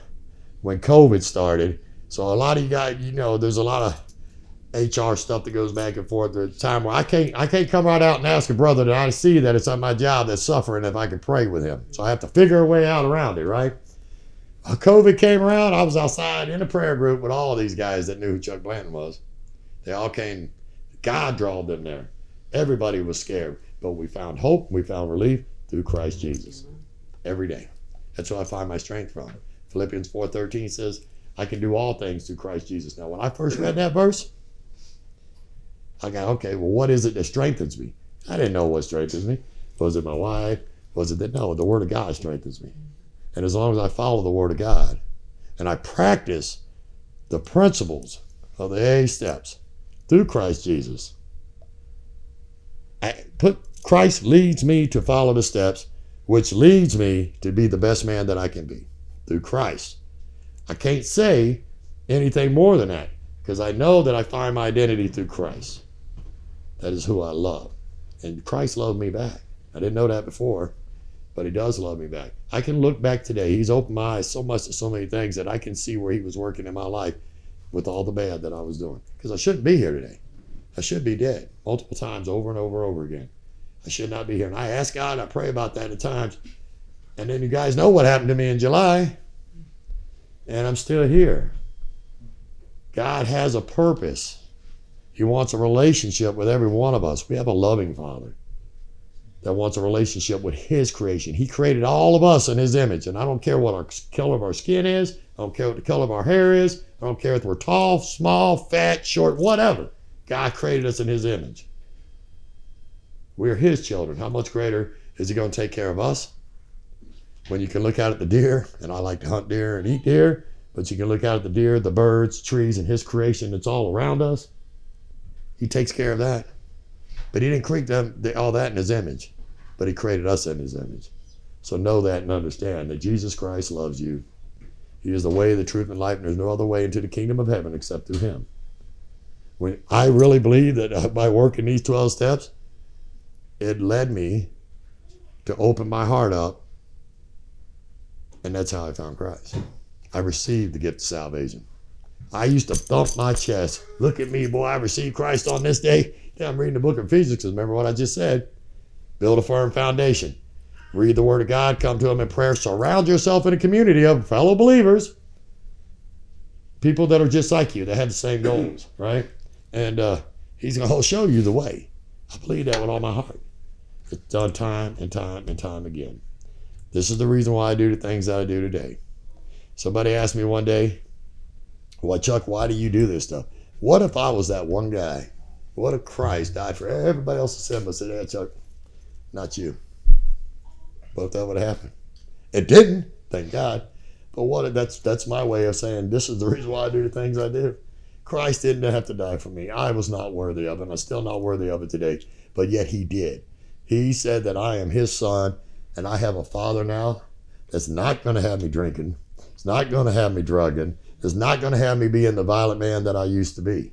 when COVID started, so a lot of you guys, you know, there's a lot of HR stuff that goes back and forth. There's time where I can't, I can't come right out and ask a brother that I see that it's on my job that's suffering if I can pray with him. So I have to figure a way out around it, right? Uh, COVID came around, I was outside in a prayer group with all these guys that knew who Chuck Blanton was. They all came, God drawed them there. Everybody was scared, but we found hope, we found relief through Christ Jesus every day. That's where I find my strength from. Philippians 4:13 says, I can do all things through Christ Jesus. Now, when I first read that verse, I got, okay, well, what is it that strengthens me? I didn't know what strengthens me. Was it my wife? Was it that? No, the Word of God strengthens me. And as long as I follow the Word of God and I practice the principles of the A steps through Christ Jesus, I put Christ leads me to follow the steps, which leads me to be the best man that I can be through Christ. I can't say anything more than that because I know that I find my identity through Christ. That is who I love. And Christ loved me back. I didn't know that before but he does love me back. I can look back today. He's opened my eyes so much to so many things that I can see where he was working in my life with all the bad that I was doing. Because I shouldn't be here today. I should be dead multiple times over and over and over again. I should not be here. And I ask God, I pray about that at times. And then you guys know what happened to me in July. And I'm still here. God has a purpose. He wants a relationship with every one of us. We have a loving Father that wants a relationship with his creation. He created all of us in his image. And I don't care what our color of our skin is. I don't care what the color of our hair is. I don't care if we're tall, small, fat, short, whatever. God created us in his image. We're his children. How much greater is he going to take care of us? When you can look out at the deer, and I like to hunt deer and eat deer, but you can look out at the deer, the birds, trees, and his creation that's all around us. He takes care of that. But he didn't create them, all that in his image, but he created us in his image. So know that and understand that Jesus Christ loves you. He is the way, the truth, and life, and there's no other way into the kingdom of heaven except through him. When I really believe that uh, by working these 12 steps, it led me to open my heart up. And that's how I found Christ. I received the gift of salvation. I used to thump my chest. Look at me, boy. I received Christ on this day. Yeah, I'm reading the book of Ephesians. Remember what I just said? Build a firm foundation. Read the Word of God. Come to Him in prayer. Surround yourself in a community of fellow believers. People that are just like you, that have the same goals, right? And uh, He's going to show you the way. I believe that with all my heart. It's done time and time and time again. This is the reason why I do the things that I do today. Somebody asked me one day, Well, Chuck, why do you do this stuff? What if I was that one guy? What if Christ died for everybody else's sin? I said, Yeah, Chuck, not you. What if that would have happened? It didn't, thank God. But what that's that's my way of saying this is the reason why I do the things I do. Christ didn't have to die for me. I was not worthy of it. I'm still not worthy of it today. But yet he did. He said that I am his son and I have a father now that's not going to have me drinking. It's not going to have me drugging. It's not going to have me being the violent man that I used to be.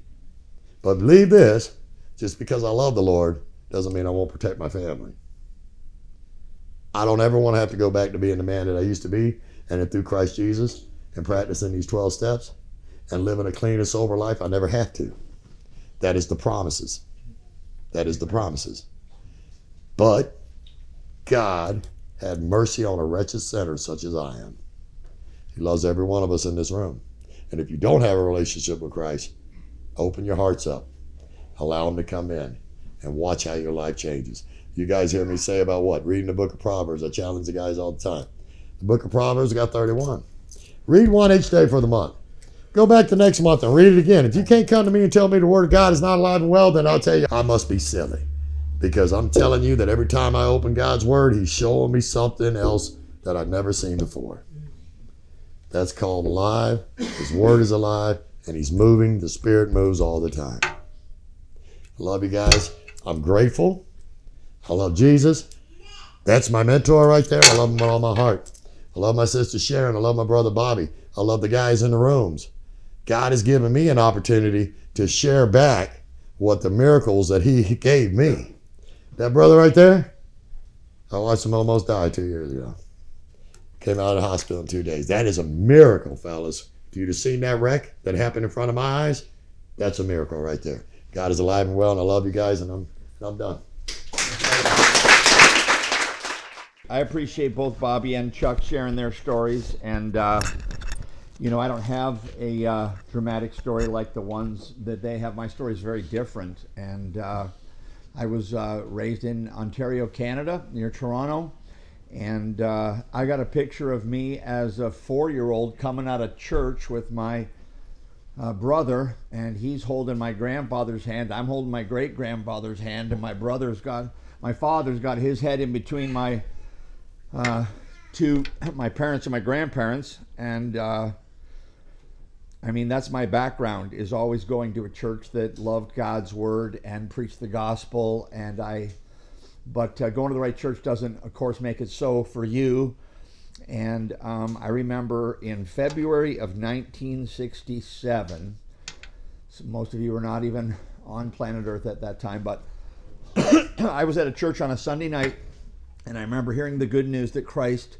But believe this just because I love the Lord doesn't mean I won't protect my family. I don't ever want to have to go back to being the man that I used to be and through Christ Jesus and practicing these 12 steps and living a clean and sober life, I never have to. That is the promises. That is the promises. But God had mercy on a wretched sinner such as I am. He loves every one of us in this room. And if you don't have a relationship with Christ, open your hearts up. Allow Him to come in and watch how your life changes. You guys hear me say about what? Reading the book of Proverbs. I challenge the guys all the time. The book of Proverbs got 31. Read one each day for the month. Go back the next month and read it again. If you can't come to me and tell me the Word of God is not alive and well, then I'll tell you I must be silly. Because I'm telling you that every time I open God's Word, He's showing me something else that I've never seen before. That's called alive. His Word is alive, and He's moving. The Spirit moves all the time. I love you guys. I'm grateful. I love Jesus. That's my mentor right there. I love him with all my heart. I love my sister Sharon. I love my brother Bobby. I love the guys in the rooms. God has given me an opportunity to share back what the miracles that He gave me. That brother right there, I watched him almost die two years ago. Came out of the hospital in two days. That is a miracle, fellas. If you'd have seen that wreck that happened in front of my eyes, that's a miracle right there. God is alive and well, and I love you guys, and I'm, and I'm done. I appreciate both Bobby and Chuck sharing their stories, and uh, you know I don't have a uh, dramatic story like the ones that they have. My story is very different, and uh, I was uh, raised in Ontario, Canada, near Toronto, and uh, I got a picture of me as a four-year-old coming out of church with my uh, brother, and he's holding my grandfather's hand. I'm holding my great grandfather's hand, and my brother's got my father's got his head in between my uh, two my parents and my grandparents, and uh, I mean that's my background is always going to a church that loved God's word and preached the gospel, and I. But uh, going to the right church doesn't, of course, make it so for you. And um, I remember in February of 1967, so most of you were not even on planet Earth at that time, but I was at a church on a Sunday night, and I remember hearing the good news that Christ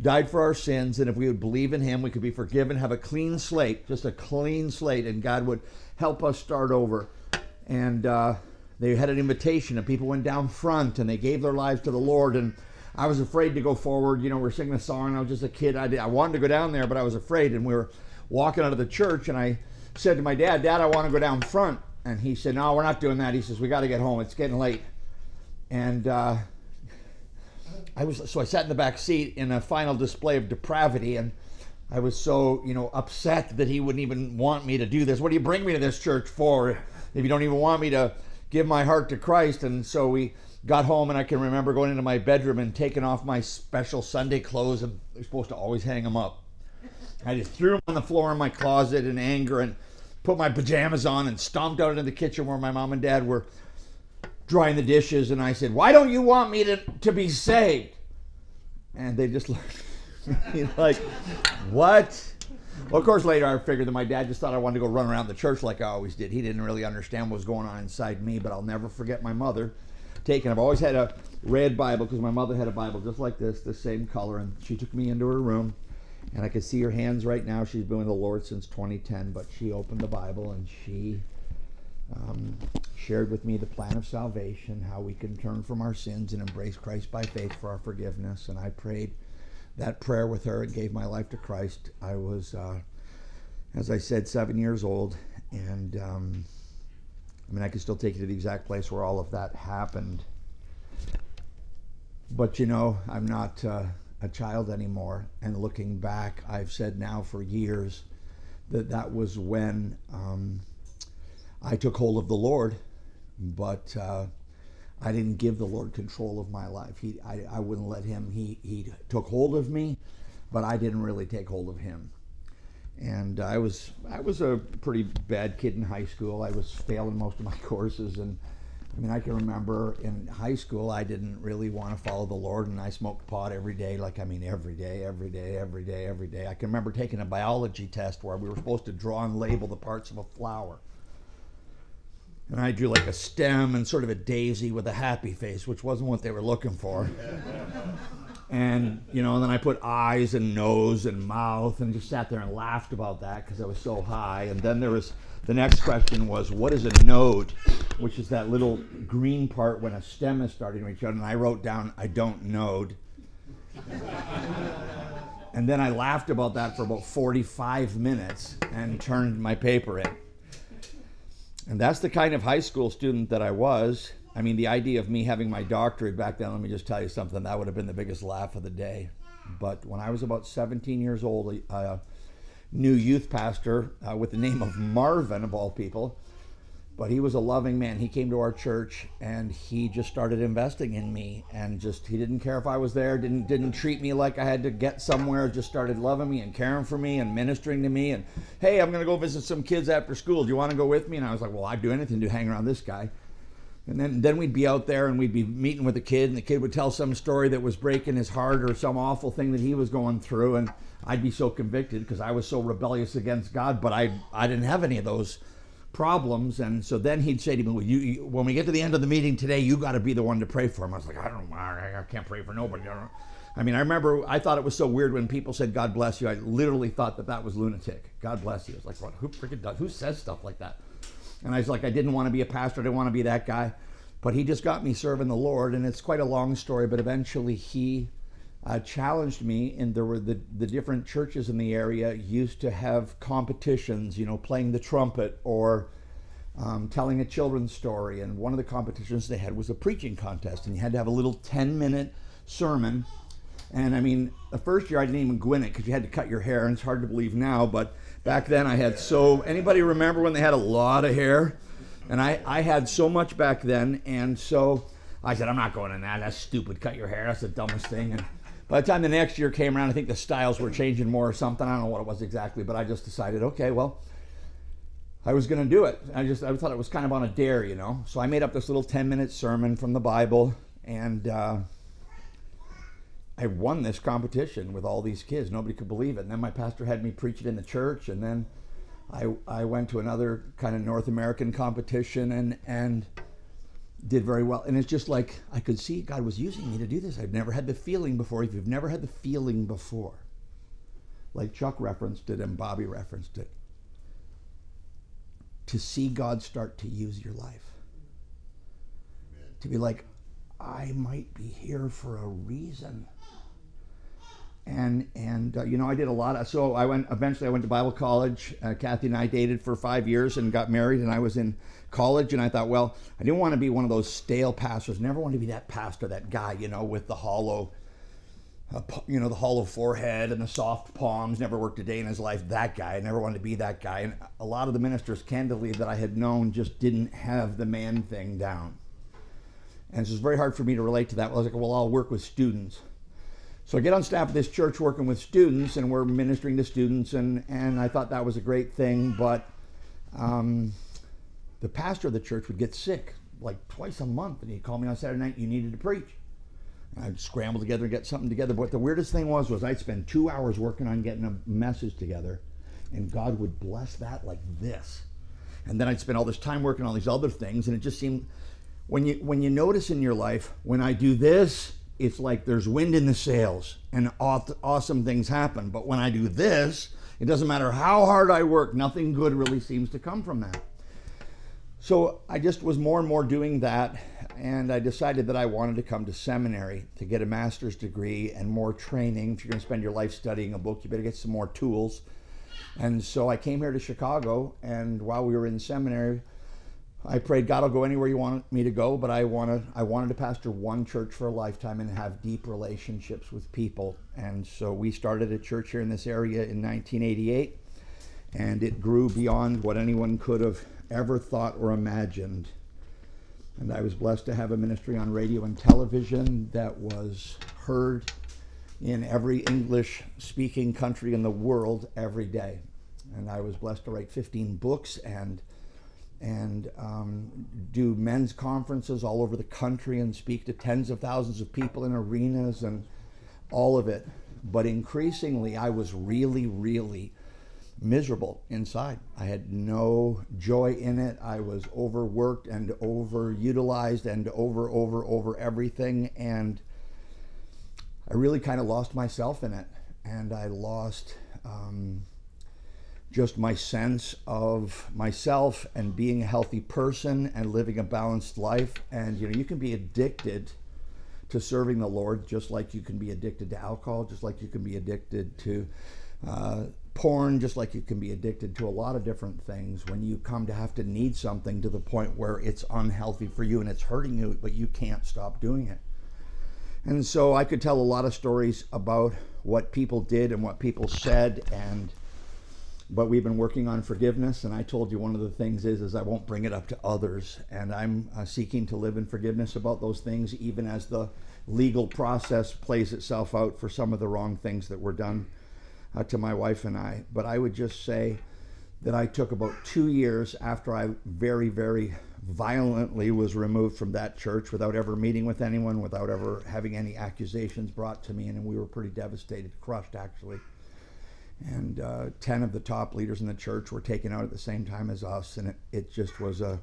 died for our sins, and if we would believe in Him, we could be forgiven, have a clean slate, just a clean slate, and God would help us start over. And uh, they had an invitation, and people went down front, and they gave their lives to the Lord, and I was afraid to go forward. You know, we are singing a song. I was just a kid. I, did, I wanted to go down there, but I was afraid. And we were walking out of the church, and I said to my dad, "Dad, I want to go down front." And he said, "No, we're not doing that." He says, "We got to get home. It's getting late." And uh, I was so I sat in the back seat in a final display of depravity, and I was so you know upset that he wouldn't even want me to do this. What do you bring me to this church for if you don't even want me to give my heart to Christ? And so we got home and I can remember going into my bedroom and taking off my special Sunday clothes you're supposed to always hang them up. I just threw them on the floor in my closet in anger and put my pajamas on and stomped out into the kitchen where my mom and dad were drying the dishes and I said, "Why don't you want me to to be saved?" And they just looked like, "What?" Well, of course, later I figured that my dad just thought I wanted to go run around the church like I always did. He didn't really understand what was going on inside me, but I'll never forget my mother taking. I've always had a red Bible because my mother had a Bible just like this, the same color. And she took me into her room, and I could see her hands right now. She's been with the Lord since 2010, but she opened the Bible and she um, shared with me the plan of salvation, how we can turn from our sins and embrace Christ by faith for our forgiveness. And I prayed that prayer with her and gave my life to Christ. I was, uh, as I said, seven years old, and um, I mean, I can still take you to the exact place where all of that happened. But you know, I'm not uh, a child anymore. And looking back, I've said now for years that that was when um, I took hold of the Lord, but uh, I didn't give the Lord control of my life. He, I, I wouldn't let him. He, he took hold of me, but I didn't really take hold of him and I was I was a pretty bad kid in high school. I was failing most of my courses, and I mean I can remember in high school I didn't really want to follow the Lord, and I smoked pot every day. Like I mean every day, every day, every day, every day. I can remember taking a biology test where we were supposed to draw and label the parts of a flower. And I drew like a stem and sort of a daisy with a happy face, which wasn't what they were looking for and you know, and then I put eyes and nose and mouth, and just sat there and laughed about that because I was so high. And then there was the next question was, what is a node, which is that little green part when a stem is starting to reach out. And I wrote down, I don't node. and then I laughed about that for about 45 minutes and turned my paper in. And that's the kind of high school student that I was. I mean, the idea of me having my doctorate back then, let me just tell you something, that would have been the biggest laugh of the day. But when I was about 17 years old, a new youth pastor uh, with the name of Marvin, of all people, but he was a loving man. He came to our church and he just started investing in me and just he didn't care if I was there, didn't didn't treat me like I had to get somewhere, just started loving me and caring for me and ministering to me and hey, I'm going to go visit some kids after school. Do you want to go with me? And I was like, "Well, I'd do anything to hang around this guy." And then, then we'd be out there and we'd be meeting with a kid, and the kid would tell some story that was breaking his heart or some awful thing that he was going through. And I'd be so convicted because I was so rebellious against God, but I, I didn't have any of those problems. And so then he'd say to me, well, you, you, when we get to the end of the meeting today, you got to be the one to pray for him. I was like, I don't I can't pray for nobody. I, I mean, I remember I thought it was so weird when people said, God bless you. I literally thought that that was lunatic. God bless you. It's like, what, who freaking does, who says stuff like that? And I was like, I didn't want to be a pastor. I didn't want to be that guy. But he just got me serving the Lord. And it's quite a long story, but eventually he uh, challenged me. And there were the, the different churches in the area used to have competitions, you know, playing the trumpet or um, telling a children's story. And one of the competitions they had was a preaching contest. And you had to have a little 10 minute sermon. And I mean, the first year I didn't even go in it because you had to cut your hair. And it's hard to believe now, but back then I had so. Anybody remember when they had a lot of hair? And I, I had so much back then, and so I said, I'm not going in that. That's stupid. Cut your hair. That's the dumbest thing. And by the time the next year came around, I think the styles were changing more or something. I don't know what it was exactly, but I just decided, okay, well, I was going to do it. I just I thought it was kind of on a dare, you know. So I made up this little 10 minute sermon from the Bible, and uh, I won this competition with all these kids. Nobody could believe it. And then my pastor had me preach it in the church, and then I, I went to another kind of North American competition and, and did very well. And it's just like I could see God was using me to do this. I've never had the feeling before. If you've never had the feeling before, like Chuck referenced it and Bobby referenced it, to see God start to use your life. Amen. To be like, I might be here for a reason and and uh, you know I did a lot of so I went eventually I went to Bible college. Uh, Kathy and I dated for five years and got married, and I was in college, and I thought, well, I didn't want to be one of those stale pastors. Never wanted to be that pastor, that guy, you know, with the hollow, you know, the hollow forehead and the soft palms. Never worked a day in his life. That guy. I never wanted to be that guy. And a lot of the ministers, candidly, that I had known, just didn't have the man thing down. And it was very hard for me to relate to that. I was like, well, I'll work with students so I get on staff at this church working with students, and we're ministering to students, and, and I thought that was a great thing. But um, the pastor of the church would get sick like twice a month, and he'd call me on Saturday night, you needed to preach. And I'd scramble together and get something together. But the weirdest thing was, was I'd spend two hours working on getting a message together, and God would bless that like this. And then I'd spend all this time working on these other things, and it just seemed when you when you notice in your life when I do this, it's like there's wind in the sails and awesome things happen. But when I do this, it doesn't matter how hard I work, nothing good really seems to come from that. So I just was more and more doing that, and I decided that I wanted to come to seminary to get a master's degree and more training. If you're going to spend your life studying a book, you better get some more tools. And so I came here to Chicago, and while we were in seminary, I prayed, God, I'll go anywhere you want me to go, but I wanted, I wanted to pastor one church for a lifetime and have deep relationships with people. And so we started a church here in this area in 1988, and it grew beyond what anyone could have ever thought or imagined. And I was blessed to have a ministry on radio and television that was heard in every English speaking country in the world every day. And I was blessed to write 15 books and and um, do men's conferences all over the country and speak to tens of thousands of people in arenas and all of it. But increasingly, I was really, really miserable inside. I had no joy in it. I was overworked and overutilized and over, over, over everything. And I really kind of lost myself in it. And I lost um, just my sense of myself and being a healthy person and living a balanced life. And, you know, you can be addicted to serving the Lord just like you can be addicted to alcohol, just like you can be addicted to. Uh, porn, just like you can be addicted to a lot of different things, when you come to have to need something to the point where it's unhealthy for you and it's hurting you, but you can't stop doing it. And so I could tell a lot of stories about what people did and what people said and but we've been working on forgiveness and i told you one of the things is is i won't bring it up to others and i'm uh, seeking to live in forgiveness about those things even as the legal process plays itself out for some of the wrong things that were done uh, to my wife and I. But I would just say that I took about two years after I very, very violently was removed from that church without ever meeting with anyone, without ever having any accusations brought to me. And we were pretty devastated, crushed actually. And uh, 10 of the top leaders in the church were taken out at the same time as us. And it, it just was a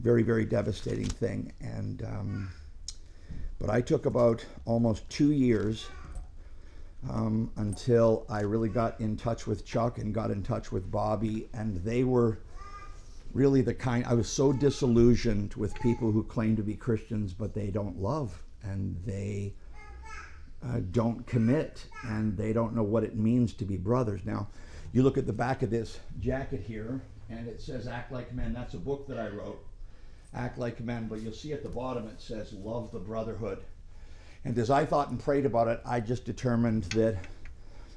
very, very devastating thing. And, um, but I took about almost two years um, until I really got in touch with Chuck and got in touch with Bobby, and they were really the kind. I was so disillusioned with people who claim to be Christians but they don't love and they uh, don't commit and they don't know what it means to be brothers. Now, you look at the back of this jacket here, and it says "Act Like Men." That's a book that I wrote. Act like men, but you'll see at the bottom it says "Love the Brotherhood." And as I thought and prayed about it, I just determined that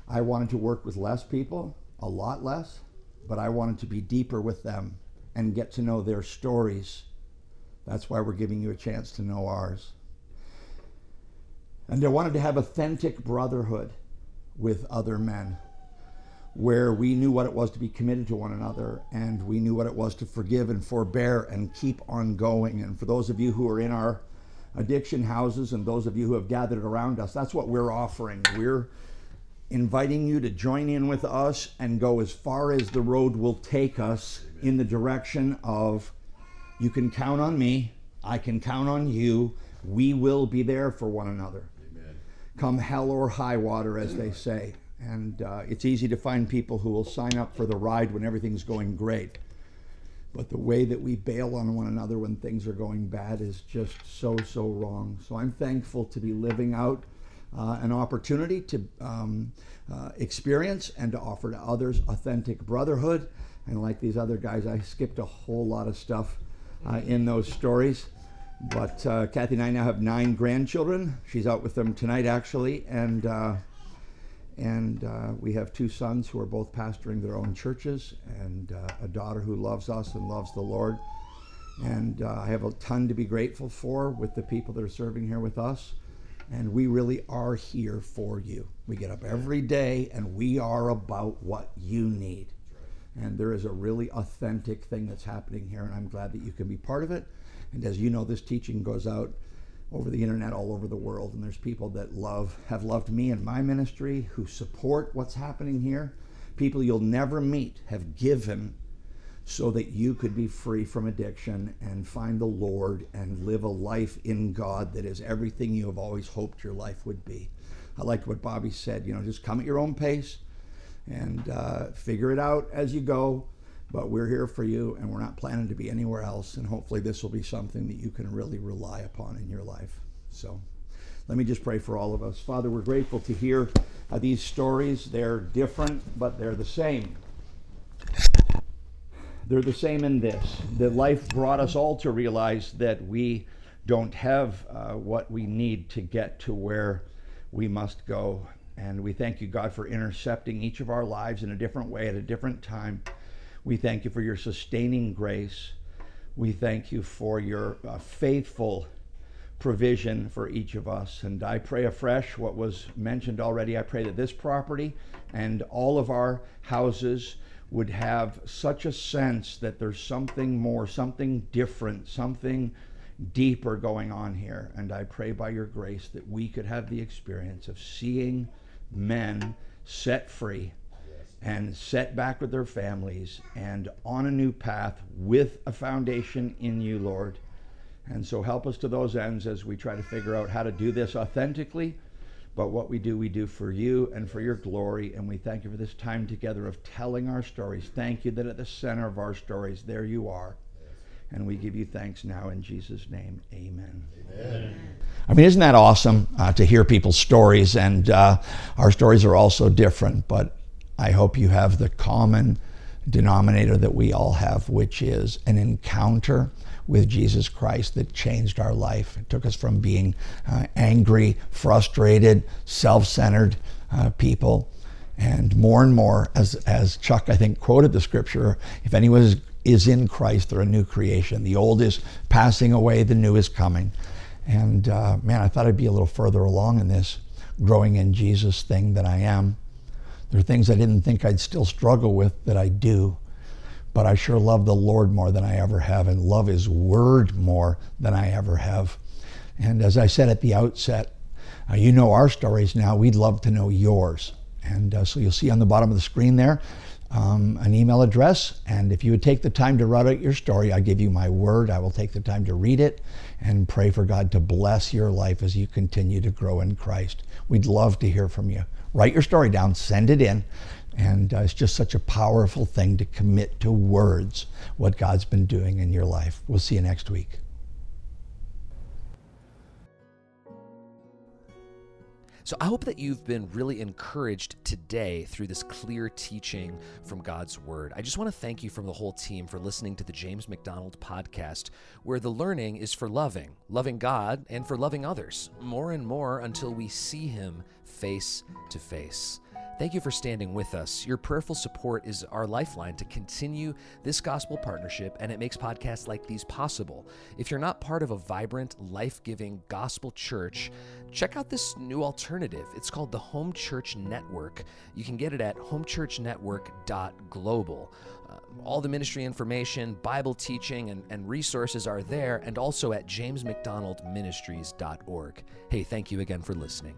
I wanted to work with less people, a lot less, but I wanted to be deeper with them and get to know their stories. That's why we're giving you a chance to know ours. And I wanted to have authentic brotherhood with other men where we knew what it was to be committed to one another and we knew what it was to forgive and forbear and keep on going. And for those of you who are in our addiction houses and those of you who have gathered around us. That's what we're offering. We're inviting you to join in with us and go as far as the road will take us Amen. in the direction of you can count on me, I can count on you. We will be there for one another. Amen. Come hell or high water, as they say. And uh, it's easy to find people who will sign up for the ride when everything's going great. But the way that we bail on one another when things are going bad is just so, so wrong. So I'm thankful to be living out uh, an opportunity to um, uh, experience and to offer to others authentic brotherhood. And like these other guys, I skipped a whole lot of stuff uh, in those stories. But uh, Kathy and I now have nine grandchildren. She's out with them tonight, actually. And uh, and uh, we have two sons who are both pastoring their own churches, and uh, a daughter who loves us and loves the Lord. And uh, I have a ton to be grateful for with the people that are serving here with us. And we really are here for you. We get up every day and we are about what you need. And there is a really authentic thing that's happening here, and I'm glad that you can be part of it. And as you know, this teaching goes out over the internet all over the world and there's people that love have loved me and my ministry who support what's happening here people you'll never meet have given so that you could be free from addiction and find the Lord and live a life in God that is everything you have always hoped your life would be. I liked what Bobby said, you know, just come at your own pace and uh, figure it out as you go. But we're here for you and we're not planning to be anywhere else. And hopefully, this will be something that you can really rely upon in your life. So, let me just pray for all of us. Father, we're grateful to hear uh, these stories. They're different, but they're the same. They're the same in this that life brought us all to realize that we don't have uh, what we need to get to where we must go. And we thank you, God, for intercepting each of our lives in a different way at a different time. We thank you for your sustaining grace. We thank you for your uh, faithful provision for each of us. And I pray afresh what was mentioned already. I pray that this property and all of our houses would have such a sense that there's something more, something different, something deeper going on here. And I pray by your grace that we could have the experience of seeing men set free and set back with their families and on a new path with a foundation in you, Lord. And so help us to those ends as we try to figure out how to do this authentically but what we do, we do for you and for your glory. And we thank you for this time together of telling our stories. Thank you that at the center of our stories, there you are. And we give you thanks now in Jesus' name. Amen. Amen. I mean, isn't that awesome uh, to hear people's stories? And uh, our stories are all so different, but I hope you have the common denominator that we all have, which is an encounter with Jesus Christ that changed our life. It took us from being uh, angry, frustrated, self centered uh, people. And more and more, as, as Chuck, I think, quoted the scripture, if anyone is, is in Christ, they're a new creation. The old is passing away, the new is coming. And uh, man, I thought I'd be a little further along in this growing in Jesus thing than I am. There are things I didn't think I'd still struggle with that I do but I sure love the Lord more than I ever have and love His Word more than I ever have. And as I said at the outset, uh, you know our stories now. We'd love to know yours. And uh, so you'll see on the bottom of the screen there um, an email address. And if you would take the time to write out your story, I give you my word. I will take the time to read it and pray for God to bless your life as you continue to grow in Christ. We'd love to hear from you. Write your story down, send it in. And uh, it's just such a powerful thing to commit to words what God's been doing in your life. We'll see you next week. So I hope that you've been really encouraged today through this clear teaching from God's Word. I just want to thank you from the whole team for listening to the James MacDonald podcast, where the learning is for loving, loving God, and for loving others, more and more until we see Him face to face. Thank you for standing with us. Your prayerful support is our lifeline to continue this gospel partnership, and it makes podcasts like these possible. If you're not part of a vibrant, life giving gospel church, check out this new alternative. It's called the Home Church Network. You can get it at homechurchnetwork.global. Uh, all the ministry information, Bible teaching, and, and resources are there, and also at jamesmacdonaldministries.org. Hey, thank you again for listening.